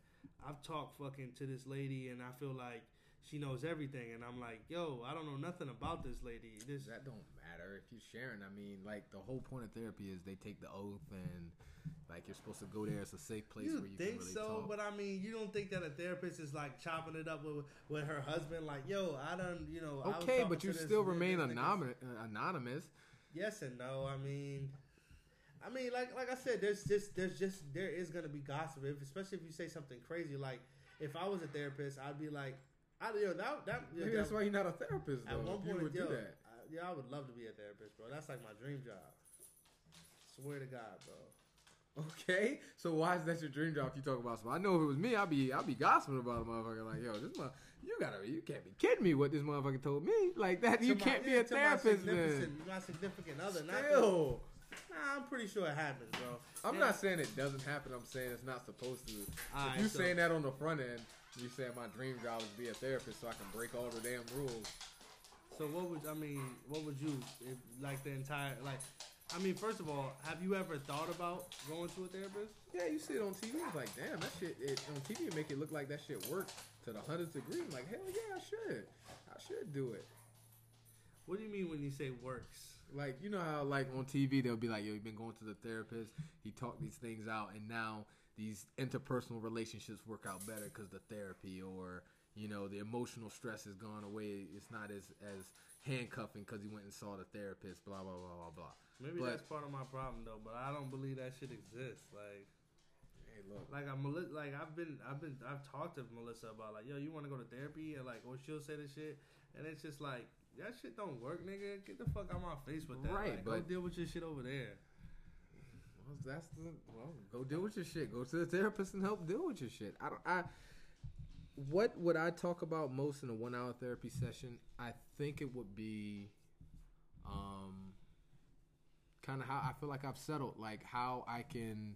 I've talked fucking to this lady, and I feel like she knows everything, and I'm like, yo, I don't know nothing about this lady. This That don't matter if you're sharing. I mean, like the whole point of therapy is they take the oath and like you're supposed to go there. It's a safe place you where you think can really so, talk. but I mean, you don't think that a therapist is like chopping it up with with her husband, like, yo, I don't, you know, okay, but you still remain anonymous. Uh, anonymous. Yes and no. I mean, I mean, like like I said, there's just there's just there is gonna be gossip, if, especially if you say something crazy. Like if I was a therapist, I'd be like, I you know that that Maybe that- that's why you're not a therapist. Though. at one if you point, would yo, do that. I, yeah, I would love to be a therapist, bro. That's like my dream job. Swear to God, bro. Okay, so why is that your dream job? If you talk about some, I know if it was me, I'd be I'd be gossiping about a motherfucker. Like, yo, this mother, you gotta, you can't be kidding me. What this motherfucker told me, like that, you my- can't be a to my therapist, man. significant- My significant other, not the- Still, Nah, I'm pretty sure it happens, bro. I'm not saying it doesn't happen. I'm saying it's not supposed to. If you so- saying that on the front end, you saying my dream job is to be a therapist so I can break all the damn rules. So what would I mean? What would you if like the entire like? I mean, first of all, have you ever thought about going to a therapist? Yeah, you see it on TV. It's like, damn, that shit. It, on TV, it make it look like that shit worked to the hundredth degree. I'm like, hell yeah, I should. I should do it. What do you mean when you say works? Like, you know how like on TV they'll be like, yo, you've been going to the therapist. He talked these things out, and now these interpersonal relationships work out better because the therapy, or you know, the emotional stress has gone away. It's not as as handcuffing because he went and saw the therapist. Blah blah blah blah blah. Maybe But- that's part of my problem though, but I don't believe that shit exists. Like, Hey, look. like I'm like I've been I've been I've talked to Melissa about like, yo, you want to go to therapy and like, or she'll say the shit, and it's just like that shit don't work, nigga. Get the fuck out of my face with that. Right, like, go but- deal with your shit over there. Well, that's the well. Go deal with your shit. Go to the therapist and help deal with your shit. I don't. I. What would I talk about most in a one-hour therapy session? I think it would be, um, kind of how I feel like I've settled, like how I can,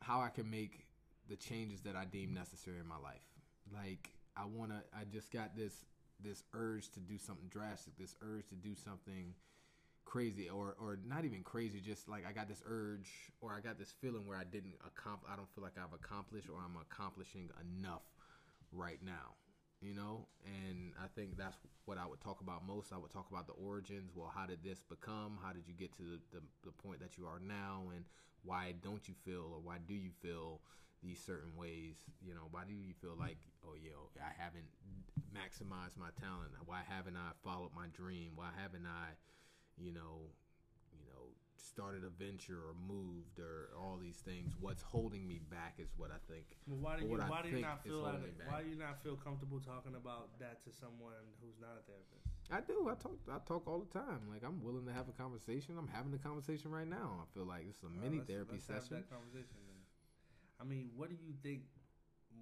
how I can make the changes that I deem necessary in my life. Like I wanna. I just got this this urge to do something drastic. This urge to do something crazy or or not even crazy just like i got this urge or i got this feeling where i didn't accomplish i don't feel like i've accomplished or i'm accomplishing enough right now you know? And i think that's what i would talk about most. I would talk about the origins. Well how did this become? How did you get to the, the, the point that you are now? And why don't you feel or why do you feel these certain ways you know why do you feel like oh yo i haven't maximized my talent why haven't i followed my dream why haven't i you know, you know, started a venture or moved or all these things. What's holding me back is what I think. Well, why do you I why do you not feel like, why do you not feel comfortable talking about that to someone who's not a therapist? I do. I talk. I talk all the time. Like I'm willing to have a conversation. I'm having a conversation right now. I feel like this is a mini let's- therapy let's session. That conversation then. I mean, what do you think?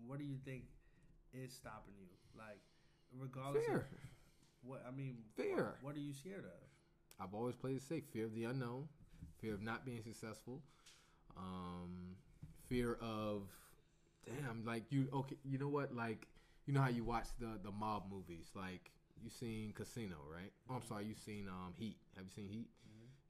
What do you think is stopping you? Like, regardless Fear. of what I mean. Fear. What, what are you scared of? I've always played it safe. Fear of the unknown, fear of not being successful, um, fear of damn, like you okay, you know what? Like you know how you watch the the mob movies, like you seen Casino, right? Oh, I'm sorry, you seen um Heat. Have you seen Heat?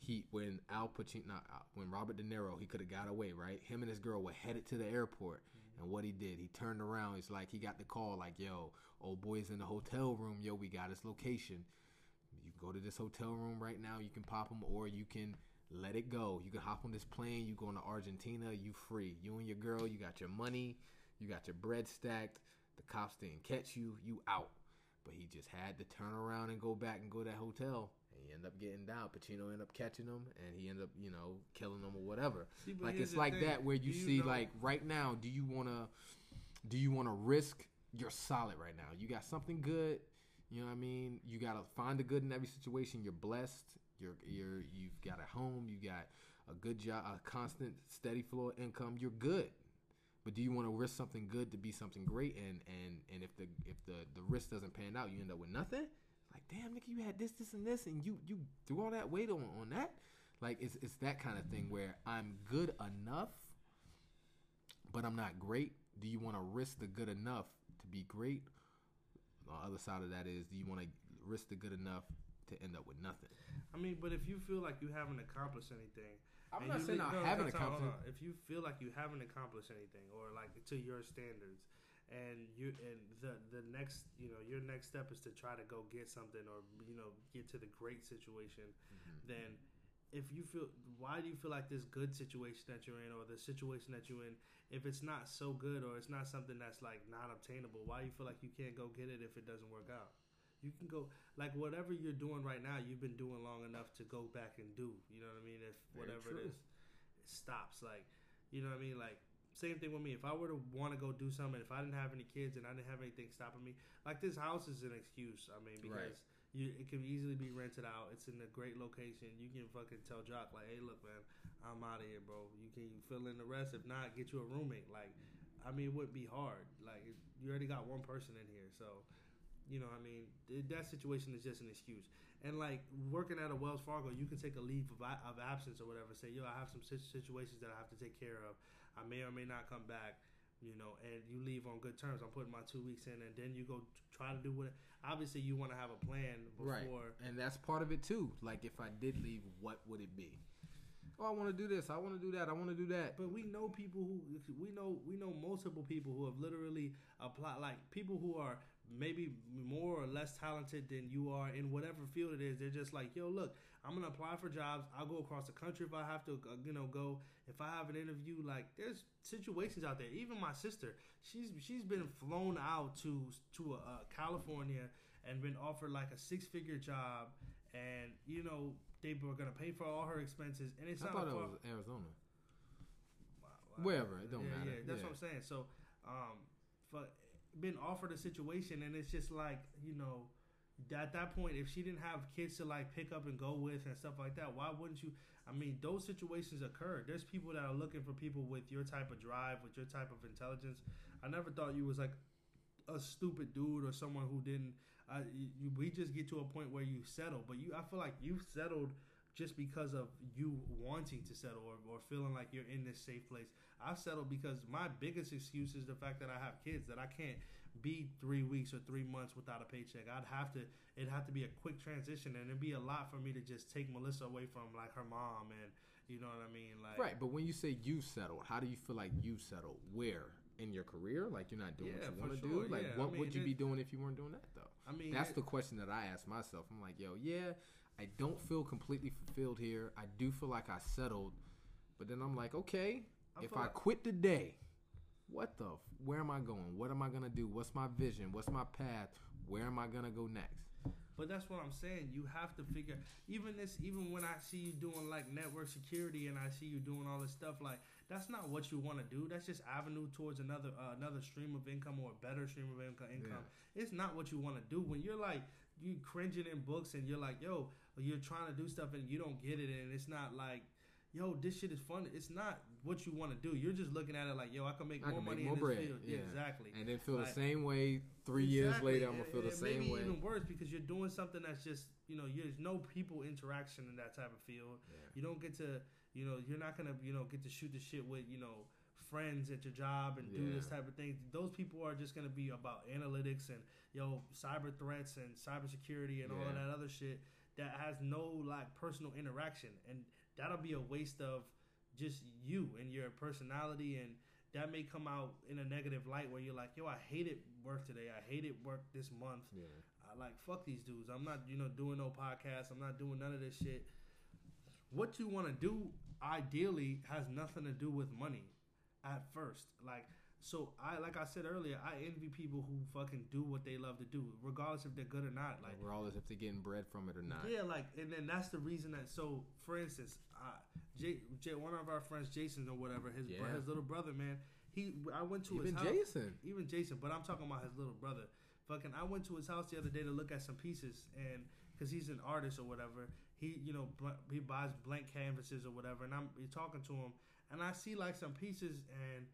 Heat when Al Pacino, not when Robert De Niro, he could have got away, right? Him and his girl were headed to the airport, mm-hmm. and what he did, he turned around. He's like, he got the call, like, "Yo, old boy's in the hotel room. Yo, we got his location. You can go to this hotel room right now. You can pop him, or you can let it go. You can hop on this plane. You going to Argentina. You free. You and your girl. You got your money. You got your bread stacked. The cops didn't catch you. You out. But he just had to turn around and go back and go to that hotel. And he ended up getting down. Pacino end up catching him, and he end up, you know, killing him or whatever. See, like it's like thing. that where you you see know- like right now. Do you wanna? Do you wanna risk? You're solid right now. You got something good. You know what I mean? You gotta find the good in every situation. You're blessed. You're you're you've got a home. You got a good job, a constant, steady flow of income. You're good. But do you want to risk something good to be something great? And and and if the if the the risk doesn't pan out, you end up with nothing. Like damn, nigga, you had this, this, and this, and you you threw all that weight on on that. Like it's it's that kind of thing where I'm good enough, but I'm not great. Do you want to risk the good enough to be great? The other side of that is, do you want to risk the good enough to end up with nothing? I mean, but if you feel like you haven't accomplished anything, I'm not saying I haven't accomplished. If you feel like you haven't accomplished anything, or like to your standards, and you and the the next, you know, your next step is to try to go get something, or you know, get to the great situation, Mm-hmm. then if you feel, why do you feel like this good situation that you're in, or the situation that you're in, if it's not so good, or it's not something that's like not obtainable, why do you feel like you can't go get it if it doesn't work out? You can go like whatever you're doing right now. You've been doing long enough to go back and do. You know what I mean? If Very whatever true. it is, it stops. Like you know what I mean? Like same thing with me. If I were to want to go do something, if I didn't have any kids and I didn't have anything stopping me, like this house is an excuse. I mean, because Right. you it can easily be rented out. It's in a great location. You can fucking tell Jock like, hey, look, man, I'm out of here, bro. You can fill in the rest. If not, get you a roommate. Like, I mean, it wouldn't be hard. Like, you already got one person in here, so you know, I mean, that situation is just an excuse. And like working at a Wells Fargo, you can take a leave of, of absence or whatever. Say, yo, I have some situations that I have to take care of. I may or may not come back. You know, and you leave on good terms. I'm putting my two weeks in, and then you go try to do what. Obviously, you want to have a plan Right. before. And that's part of it too. Like if I did leave, what would it be? Oh, I want to do this. I want to do that. I want to do that. But we know people who we know we know multiple people who have literally applied like people who are maybe more or less talented than you are in whatever field it is. They're just like, yo, look, I'm gonna apply for jobs. I'll go across the country if I have to, uh, you know, go. If I have an interview, like there's situations out there. Even my sister, she's she's been flown out to to uh, California and been offered like a six figure job, and you know they were gonna pay for all her expenses, and it's I not thought it was Arizona. Wherever, it don't yeah, matter. Yeah, that's Yeah. what I'm saying. So, um, for been offered a situation, and it's just like you know, at that point, if she didn't have kids to like pick up and go with and stuff like that, why wouldn't you? I mean, those situations occur. There's people that are looking for people with your type of drive, with your type of intelligence. I never thought you was like a stupid dude or someone who didn't. Uh, you, we just get to a point where you settle, but you, I feel like you've settled just because of you wanting to settle or, or feeling like you're in this safe place. I've settled because my biggest excuse is the fact that I have kids that I can't be three weeks or three months without a paycheck. I'd have to it'd have to be a quick transition and it'd be a lot for me to just take Melissa away from like her mom and you know what I mean? Like Right, but when you say you settled, how do you feel like you settled? Where in your career? Like you're not doing Yeah, what you want to sure, do. Like yeah. I what mean, would you be doing if you weren't doing that though? I mean That's it- the question that I ask myself. I'm like, yo, yeah, I don't feel completely fulfilled here. I do feel like I settled, but then I'm like, okay, I if I like- quit today, what the? f- Where am I going? What am I gonna do? What's my vision? What's my path? Where am I gonna go next? But that's what I'm saying. You have to figure. Even this, even when I see you doing like network security and I see you doing all this stuff, like that's not what you want to do. That's just avenue towards another uh, another stream of income or a better stream of income. Income. It's not what you want to do. When you're like you cringing in books and you're like, yo, you're trying to do stuff and you don't get it, and it's not like yo, this shit is fun. It's not what you want to do. You're just looking at it like, yo, I can make I more can make money more in this bread. field. Yeah, Yeah. exactly. And then feel Like- the same way three years later. I'm gonna feel the same maybe way. even worse because you're doing something that's just you know there's no people interaction in that type of field. Yeah. You don't get to you know you're not gonna you know get to shoot the shit with you know friends at your job and do this type of thing. Those people are just gonna be about analytics and yo cyber threats and cybersecurity and all of that other shit that has no like personal interaction and that'll be a waste of just you and your personality and that may come out in a negative light where you're like, yo, I hated work today. I hated work this month. Yeah. I like fuck these dudes. I'm not, you know, doing no podcast. I'm not doing none of this shit. What you want to do ideally has nothing to do with money at first. Like so I like I said earlier, I envy people who fucking do what they love to do, regardless if they're good or not. Like regardless if they're getting bread from it or not. yeah, like, and then that's the reason that. So, for instance, uh, Jay, Jay, one of our friends, Jason or whatever, his Yeah. his little brother, man. He, I went to Even his house. Jason. Even Jason, but I'm talking about his little brother. Fucking, I went to his house the other day to look at some pieces, and because he's an artist or whatever, he, you know, he buys blank canvases or whatever, and I'm talking to him, and I see like some pieces, and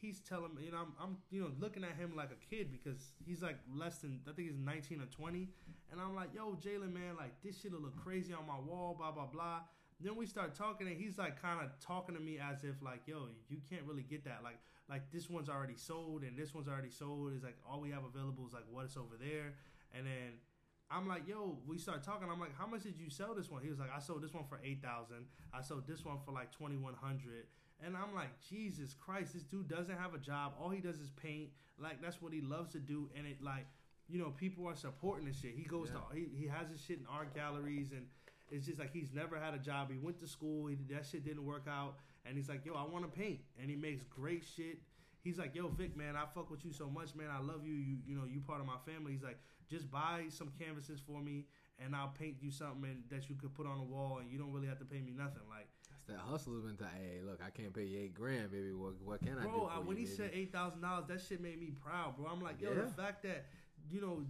he's telling me, you know, I'm, I'm, you know, looking at him like a kid because he's like less than, I think he's 19 or 20, and I'm like, yo, Jalen, man, like this shit'll look crazy on my wall, blah blah blah. Then we start talking, and he's like kind of talking to me as if like, yo, you can't really get that, like, like this one's already sold, and this one's already sold. Is like all we have available is like what's over there, and then. I'm like, yo, we start talking. I'm like, how much did you sell this one? He was like, I sold this one for eight thousand. I sold this one for like twenty one hundred. And I'm like, Jesus Christ, this dude doesn't have a job. All he does is paint. Like that's what he loves to do. And it like, you know, people are supporting this shit. He goes Yeah. to he, he has his shit in art galleries and it's just like he's never had a job. He went to school. He, that shit didn't work out. And he's like, yo, I want to paint. And he makes great shit. He's like, yo, Vic, man, I fuck with you so much, man. I love you. You, you know, you part of my family. He's like, just buy some canvases for me, and I'll paint you something and, that you could put on the wall, and you don't really have to pay me nothing. Like, that hustler's mentality. Hey, look, I can't pay you eight grand, baby. What, what can I do? bro, I, you, when he baby? said eight thousand dollars, that shit made me proud, bro. I'm like, yo, Yeah. the fact that you know,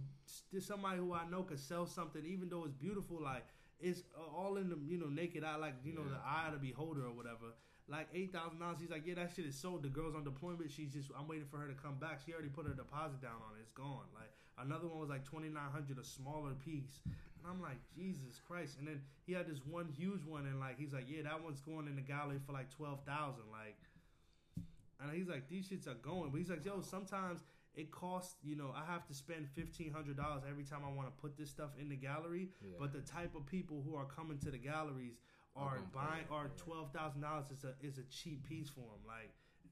there's somebody who I know could sell something, even though it's beautiful, like it's uh, all in the you know naked eye, like you know Yeah. the eye of the beholder or whatever. Like eight thousand dollars, he's like, yeah, that shit is sold. The girl's on deployment. She's just, I'm waiting for her to come back. She already put her deposit down on it. It's gone. Like another one was like twenty nine hundred, a smaller piece. And I'm like, Jesus Christ. And then he had this one huge one, and like he's like, yeah, that one's going in the gallery for like twelve thousand. Like, and he's like, these shits are going. But he's like, yo, sometimes it costs, you know, I have to spend fifteen hundred dollars every time I want to put this stuff in the gallery. Yeah. But the type of people who are coming to the galleries are buying are twelve thousand dollars is a is a cheap piece for them. Like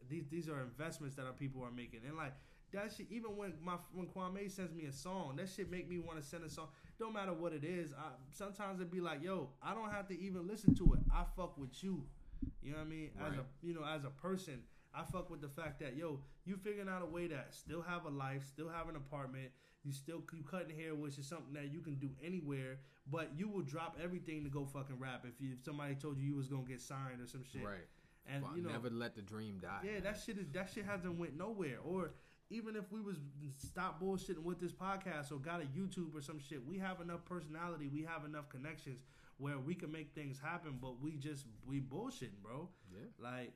these these are investments that our people are making, and like that shit. Even when my when Kwame sends me a song, that shit make me want to send a song. Don't matter what it is. I sometimes it'd be like, yo, I don't have to even listen to it. I fuck with you. You know what I mean? As a you know as a person. I fuck with the fact that yo, you figuring out a way to still have a life, still have an apartment, you still you cutting hair, which is something that you can do anywhere. But you will drop everything to go fucking rap if you if somebody told you you was gonna get signed or some shit. right. And Fuck, you know, never let the dream die. yeah, man. that shit is that shit hasn't went nowhere. Or even if we was stop bullshitting with this podcast or got a YouTube or some shit, we have enough personality, we have enough connections where we can make things happen. But we just we bullshitting, bro. Yeah. Like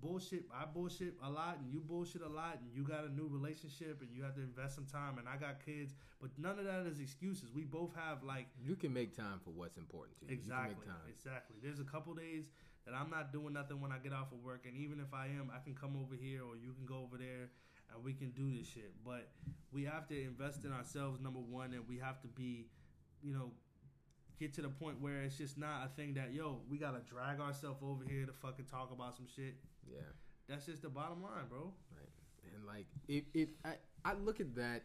bullshit. I bullshit a lot, and you bullshit a lot, and you got a new relationship, and you have to invest some time, and I got kids. But none of that is excuses. We both have like You can make time for what's important to you. Exactly. You can make time. Exactly. There's a couple days that I'm not doing nothing when I get off of work, and even if I am, I can come over here or you can go over there, and we can do this shit. But we have to invest in ourselves, number one, and we have to be, you know, get to the point where it's just not a thing that yo, we gotta drag ourselves over here to fucking talk about some shit. Yeah. That's just the bottom line, bro. Right. And like if if I, I look at that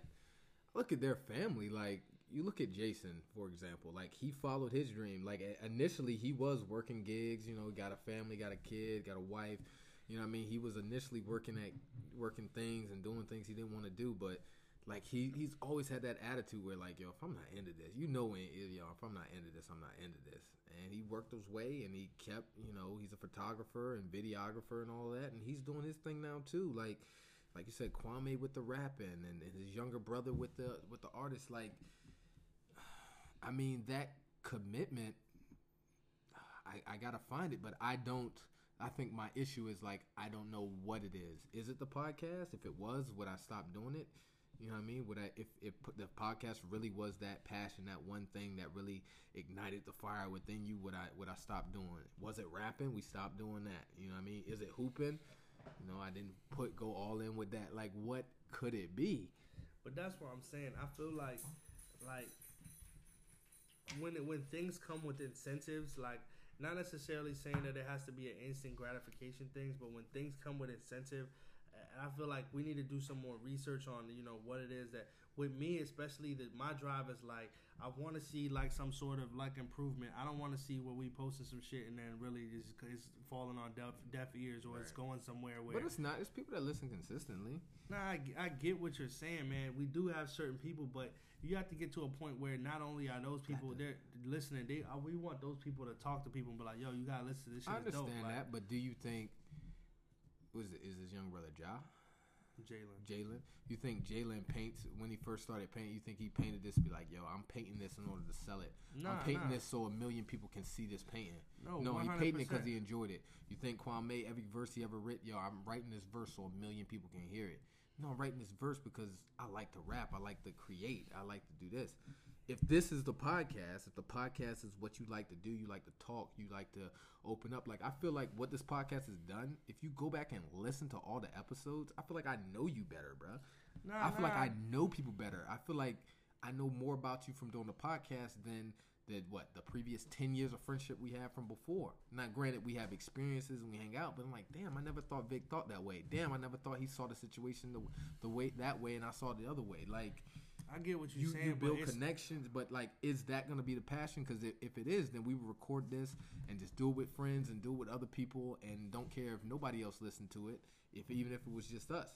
I look at their family, like you look at Jason, for example, like he followed his dream. Like initially he was working gigs, you know, got a family, got a kid, got a wife. You know what I mean? He was initially working at working things and doing things he didn't want to do, but like he he's always had that attitude where like, yo, if I'm not into this, you know when yo, if I'm not into this, I'm not into this. And he worked his way and he kept, you know, he's a photographer and videographer and all that and he's doing his thing now too. Like like you said, Kwame with the rapping and, and his younger brother with the with the artist. Like, I mean, that commitment. I I, gotta find it, but I don't. I think my issue is like I don't know what it is. Is it the podcast? If it was, would I stop doing it? You know what I mean? Would I if if the podcast really was that passion, that one thing that really ignited the fire within you? Would I would I stop doing it? Was it rapping? We stopped doing that. You know what I mean? Is it hooping? You know, I didn't put go all in with that. Like, what could it be? But that's what I'm saying. I feel like, like when it, when things come with incentives, like not necessarily saying that it has to be an instant gratification things, but when things come with incentive, I feel like we need to do some more research on you know what it is that with me especially that my drive is like I want to see like some sort of like improvement. I don't want to see where we posting some shit and then really just it's falling on deaf deaf ears or right. it's going somewhere where. But it's not. It's people that listen consistently. Nah, I, I get what you're saying, man. We do have certain people, but you have to get to a point where not only are those people they're listening, they uh, we want those people to talk to people and be like, "Yo, you gotta listen to this shit." I understand dope. that, like, but do you think was it is his young brother Ja? Jalen. Jalen. You think Jalen paints when he first started painting? You think he painted this to be like, yo, I'm painting this in order to sell it. Nah, I'm painting nah. this so a million people can see this painting. No, no, 100%. he painted it because he enjoyed it. You think Kwame every verse he ever writ, yo, I'm writing this verse so a million people can hear it. No, I'm writing this verse because I like to rap. I like to create. I like to do this if this is the podcast, if the podcast is what you like to do, you like to talk, you like to open up. Like I feel like what this podcast has done. If you go back and listen to all the episodes, I feel like I know you better, bro. Nah, I feel nah. like I know people better. I feel like I know more about you from doing the podcast than the what the previous ten years of friendship we had from before. Not granted, we have experiences and we hang out, but I'm like, damn, I never thought Vic thought that way. Damn, I never thought he saw the situation the the way that way, and I saw the other way. Like I get what you're you, saying. You build connections, but like, is that going to be the passion? Because if, if it is, then we record this and just do it with friends and do it with other people, and don't care if nobody else listened to it. If even if it was just us.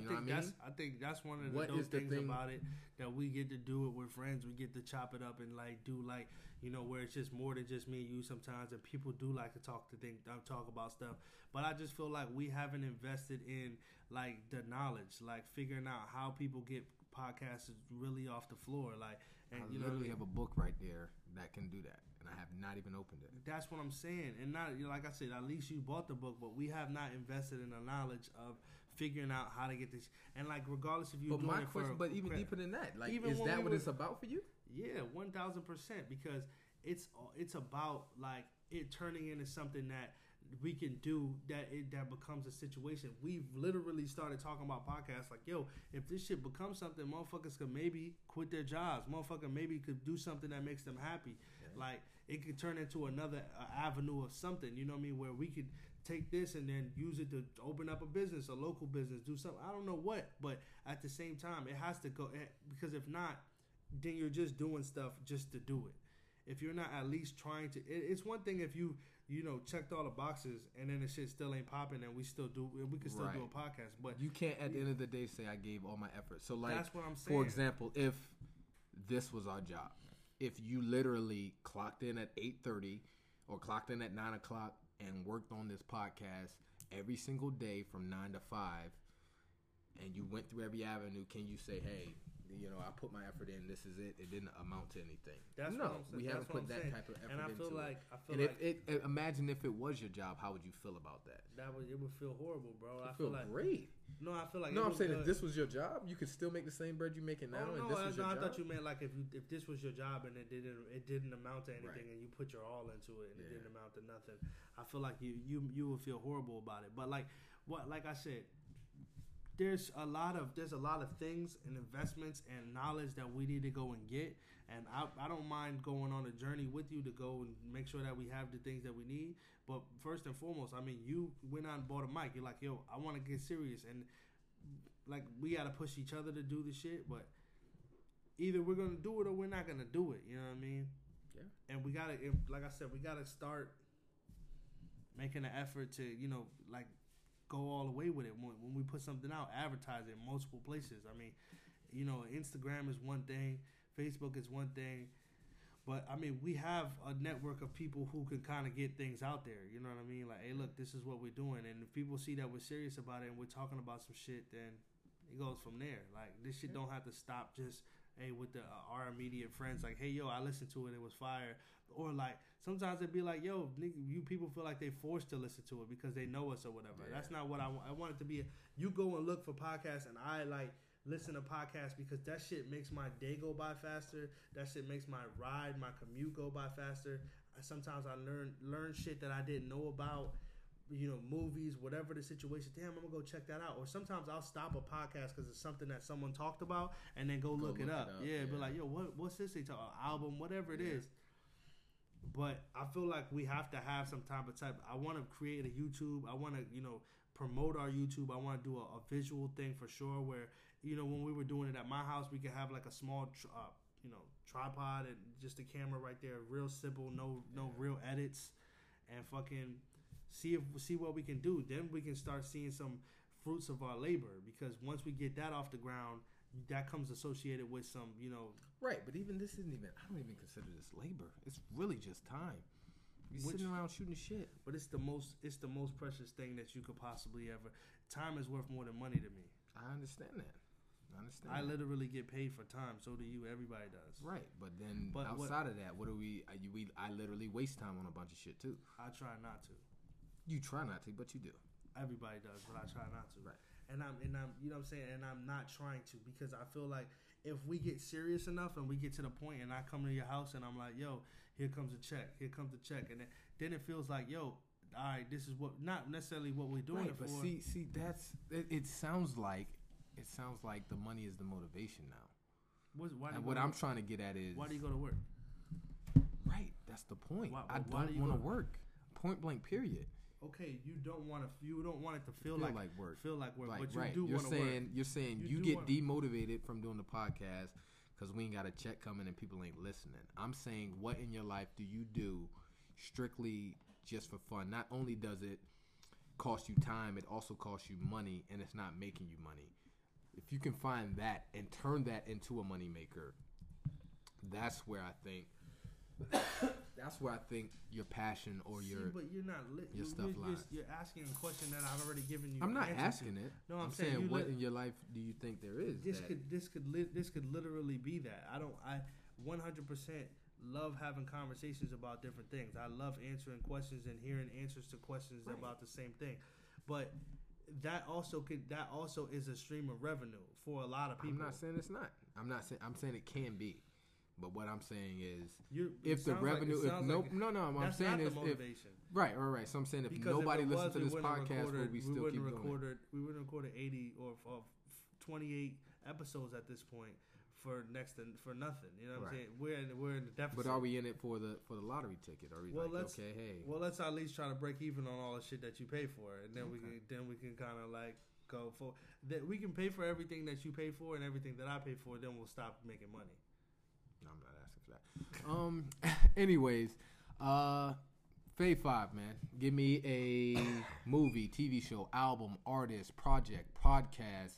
You I think that's I, mean? I think that's one of the what things thing? about it that we get to do it with friends. We get to chop it up and like do like you know where it's just more than just me and you sometimes, and people do like to talk to think uh, talk about stuff. But I just feel like we haven't invested in like the knowledge, like figuring out how people get podcast is really off the floor. Like, and I you literally know, have a book right there that can do that, and I have not even opened it. That's what I'm saying. And not you know, like I said, at least you bought the book, but we have not invested in the knowledge of figuring out how to get this. And like, regardless if you. But my question, but even deeper than that, like, even is that we what were, it's about for you? Yeah, one thousand percent. Because it's it's about like it turning into something that we can do that it that becomes a situation. We've literally started talking about podcasts like, yo, if this shit becomes something, motherfuckers could maybe quit their jobs. Motherfucker maybe could do something that makes them happy. Yeah. Like it could turn into another uh, avenue of something. You know what I mean? Where we could take this and then use it to open up a business, a local business, do something. I don't know what, but at the same time, it has to go eh, because if not, then you're just doing stuff just to do it. If you're not at least trying to, it, it's one thing if you you know, checked all the boxes, and then the shit still ain't popping, and we still do, we can still right. do a podcast. But you can't, at the end of the day, say I gave all my effort. So, like, that's what I'm saying. For example, if this was our job, if you literally clocked in at eight thirty or clocked in at nine o'clock and worked on this podcast every single day from nine to five, and you went through every avenue, can you say, hey? You know, I put my effort in. This is it. It didn't amount to anything. That's no, we haven't put that saying. type of effort and I feel into like, it. I feel and like if it, imagine if it was your job, how would you feel about that? That would it would feel horrible, bro. I feel, feel like great. No, I feel like no. I'm saying good. if this was your job, you could still make the same bread you're making now. Oh, and no, this was I, your I job? thought you meant like if you, if this was your job and it didn't it didn't amount to anything right. and you put your all into it and yeah. it didn't amount to nothing. I feel like you you you would feel horrible about it. But like what like I said, there's a lot of there's a lot of things and investments and knowledge that we need to go and get. And I, I don't mind going on a journey with you to go and make sure that we have the things that we need. But first and foremost i mean you went out and bought a mic. You're like yo i want to get serious. And like we got to push each other to do the shit but either we're gonna do it or we're not gonna do it. You know what i mean? Yeah. And we gotta like i said we gotta start making an effort to you know like go all the way with it when, when we put something out, advertise it in multiple places. I mean, you know, Instagram is one thing, Facebook is one thing, but I mean, we have a network of people who can kind of get things out there. You know what I mean? Like, hey, look, this is what we're doing, and if people see that we're serious about it and we're talking about some shit, then it goes from there. Like, this shit don't have to stop just hey, with the uh, our immediate friends, like, hey, yo, I listened to it, it was fire. Or like sometimes it'd be like, yo, nigga, you people feel like they forced to listen to it because they know us or whatever. Yeah. That's not what I want. I want it to be. A, you go and look for podcasts, and I like listen to podcasts because that shit makes my day go by faster. That shit makes my ride, my commute go by faster. Sometimes I learn learn shit that I didn't know about. You know, movies, whatever the situation. Damn, I'm gonna go check that out. Or sometimes I'll stop a podcast because it's something that someone talked about, and then go, Go look, it, up. it up, Yeah, be like, yo, what what's this they talk album, whatever it is. Yeah. But I feel like we have to have some type of type. I want to create a YouTube. I want to, you know, promote our YouTube. I want to do a, a visual thing for sure. Where you know, when we were doing it at my house, we could have like a small, tr- uh, you know, tripod and just a camera right there, real simple, no no real edits, and fucking see if see what we can do. Then we can start seeing some fruits of our labor because once we get that off the ground, that comes associated with some, you know, Right, but even this isn't even. I don't even consider this labor. It's really just time. You Which- sitting around shooting shit. But it's the most it's the most precious thing that you could possibly ever. Time is worth more than money to me. I understand that. I understand. I that. literally get paid for time. So do you. Everybody does. Right, but then But what- outside of that, what do we? you- We I literally waste time on a bunch of shit too. I try not to. You try not to, but you do. Everybody does, but I try not to. Right. And I'm and I'm you know what I'm saying, and I'm not trying to because I feel like if we get serious enough and we get to the point and I come to your house and I'm like, yo, here comes a check, here comes a check, and then, then it feels like, yo, all right, this is what not necessarily what we're doing right, it but for. see, see, that's it, it. Sounds like it sounds like the money is the motivation now. What's- why And what I'm trying to get at is why do you go to work? right. That's the point. Why- I why do don't want to work. Point blank. Period. Okay, you don't want to. You don't want it to feel, Feel like, like work. Feel like work, Like, but you right. do you're want to saying work. you're saying You you, get wanna- demotivated from doing the podcast because we ain't got a check coming and people ain't listening. I'm saying, what in your life do you do strictly just for fun? Not only does it cost you time, it also costs you money, and it's not making you money. If you can find that and turn that into a moneymaker, that's where I think. That's where I think your passion or See, your but you're not. Li- your you're, stuff you're, lies. you're asking a question that I've already given you. I'm not answer to. asking it. No, I'm I'm, saying saying, what lit- in your life do you think there is? This that- could this could li- this could literally be that. I don't. I 100 percent love having conversations about different things. I love answering questions and hearing answers to questions Right. about the same thing. But that also could that also is a stream of revenue for a lot of people. I'm not saying it's not. I'm not saying. I'm saying it can be. But what I'm saying is, You- if the sounds like- revenue, if no, like- no, no, what I'm saying is, if right, right, right. So I'm saying if Because nobody if was, to this podcast, recorded, we still keep wouldn't going? recorded, We wouldn't recorded 80 or, or 28 episodes at this point for next to, for nothing. You know what Right. I'm saying? We're in, we're in the deficit. But are we in it for the for the lottery ticket? Are we Well, like, let's- okay, hey, Well, let's at least try to break even on all the shit that you pay for, and then we can then we can kind of like go for that. We can pay for everything that you pay for and everything that I pay for. Then we'll stop making money. No, I'm not asking for that. Um. anyways, uh, Fave Five, man, give me a movie, TV show, album, artist, project, podcast,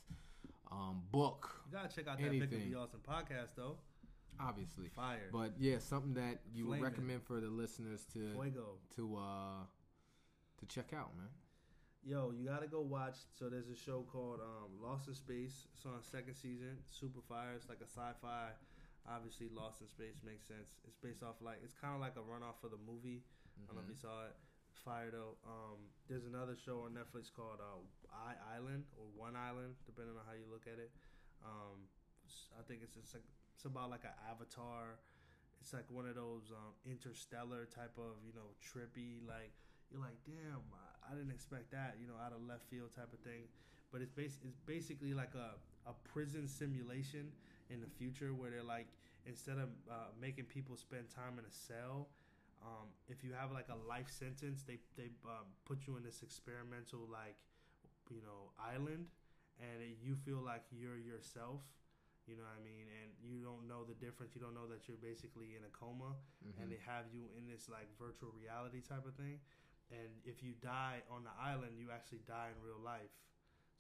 um, book, You gotta check out that Victor Anything. B. Austin podcast though. obviously. Fire. But yeah, something that you would Flaming. recommend for the listeners to Fuego. to uh to check out, man. Yo, you gotta go watch. So there's a show called um, Lost in Space. It's on second season. Super fire. It's like a sci-fi. Obviously, Lost in Space makes sense. It's based off like it's kind of like a runoff for the movie. I don't know if you saw it. Fire though. Um, there's another show on Netflix called uh, I Island or One Island, depending on how you look at it. Um, I think it's just like it's about like an Avatar. It's like one of those um, interstellar type of you know trippy like you're like damn I, I didn't expect that you know out of left field type of thing. But it's bas- it's basically like a a prison simulation in the future where they're like instead of uh, making people spend time in a cell um, if you have like a life sentence, they they um, put you in this experimental like you know island, and it, you feel like you're yourself. You know what I mean, and you don't know the difference. You don't know that you're basically in a coma, and they have you in this like virtual reality type of thing. And if you die on the island, you actually die in real life.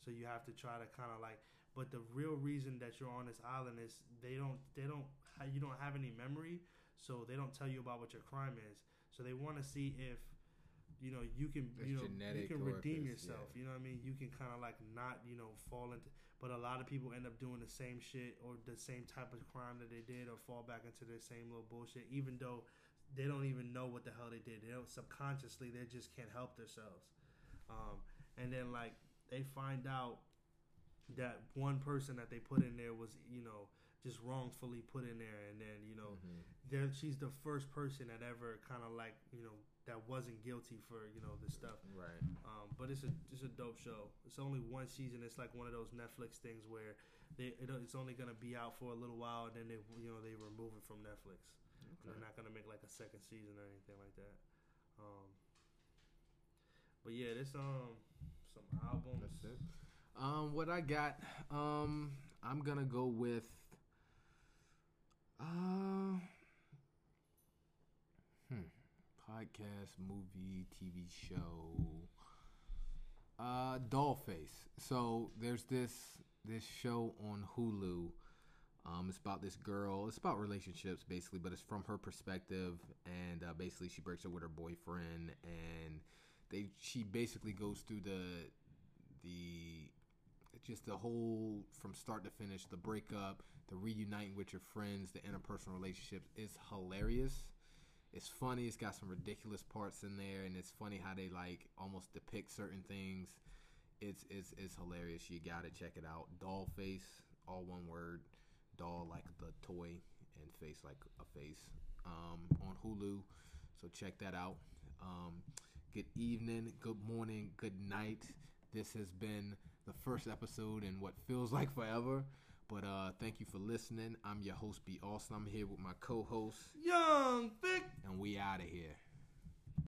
So you have to try to kind of like. But the real reason that you're on this island is they don't they don't you don't have any memory, so they don't tell you about what your crime is. So they want to see if you know you can It's you know you can redeem yourself. yeah. You know what I mean? You can kind of like not you know fall into. But a lot of people end up doing the same shit or the same type of crime that they did, or fall back into their same little bullshit, even though they don't even know what the hell they did. They don't subconsciously they just can't help themselves. Um, and then like they find out that one person that they put in there was you know just wrongfully put in there, and then you know Mhm. there she's the first person that ever kind of like you know that wasn't guilty for you know this stuff. Right. Um, but it's a it's a dope show. It's only one season. It's like one of those Netflix things where they it, it's only gonna be out for a little while, and then they you know they remove it from Netflix. Okay. They're not gonna make like a second season or anything like that. Um, but yeah, this um some albums. That's it. Um, what I got, um, I'm gonna go with, uh, hmm, podcast, movie, TV show, uh, Dollface. So there's this this show on Hulu. Um, it's about this girl. It's about relationships basically, but it's from her perspective, and uh, basically she breaks up with her boyfriend, and they she basically goes through the the just the whole from start to finish the breakup the reuniting with your friends the interpersonal relationships is hilarious. It's funny it's got some ridiculous parts in there and it's funny how they like almost depict certain things. It's it's, it's hilarious. You gotta check it out. Doll face all one word. Doll like the toy and face like a face. Um, on hulu so check that out. Um, good evening good morning good night. This has been the first episode in what feels like forever. But uh, thank you for listening. I'm your host, B. Austin. I'm here with my co-host, Young Vic. and we out of here.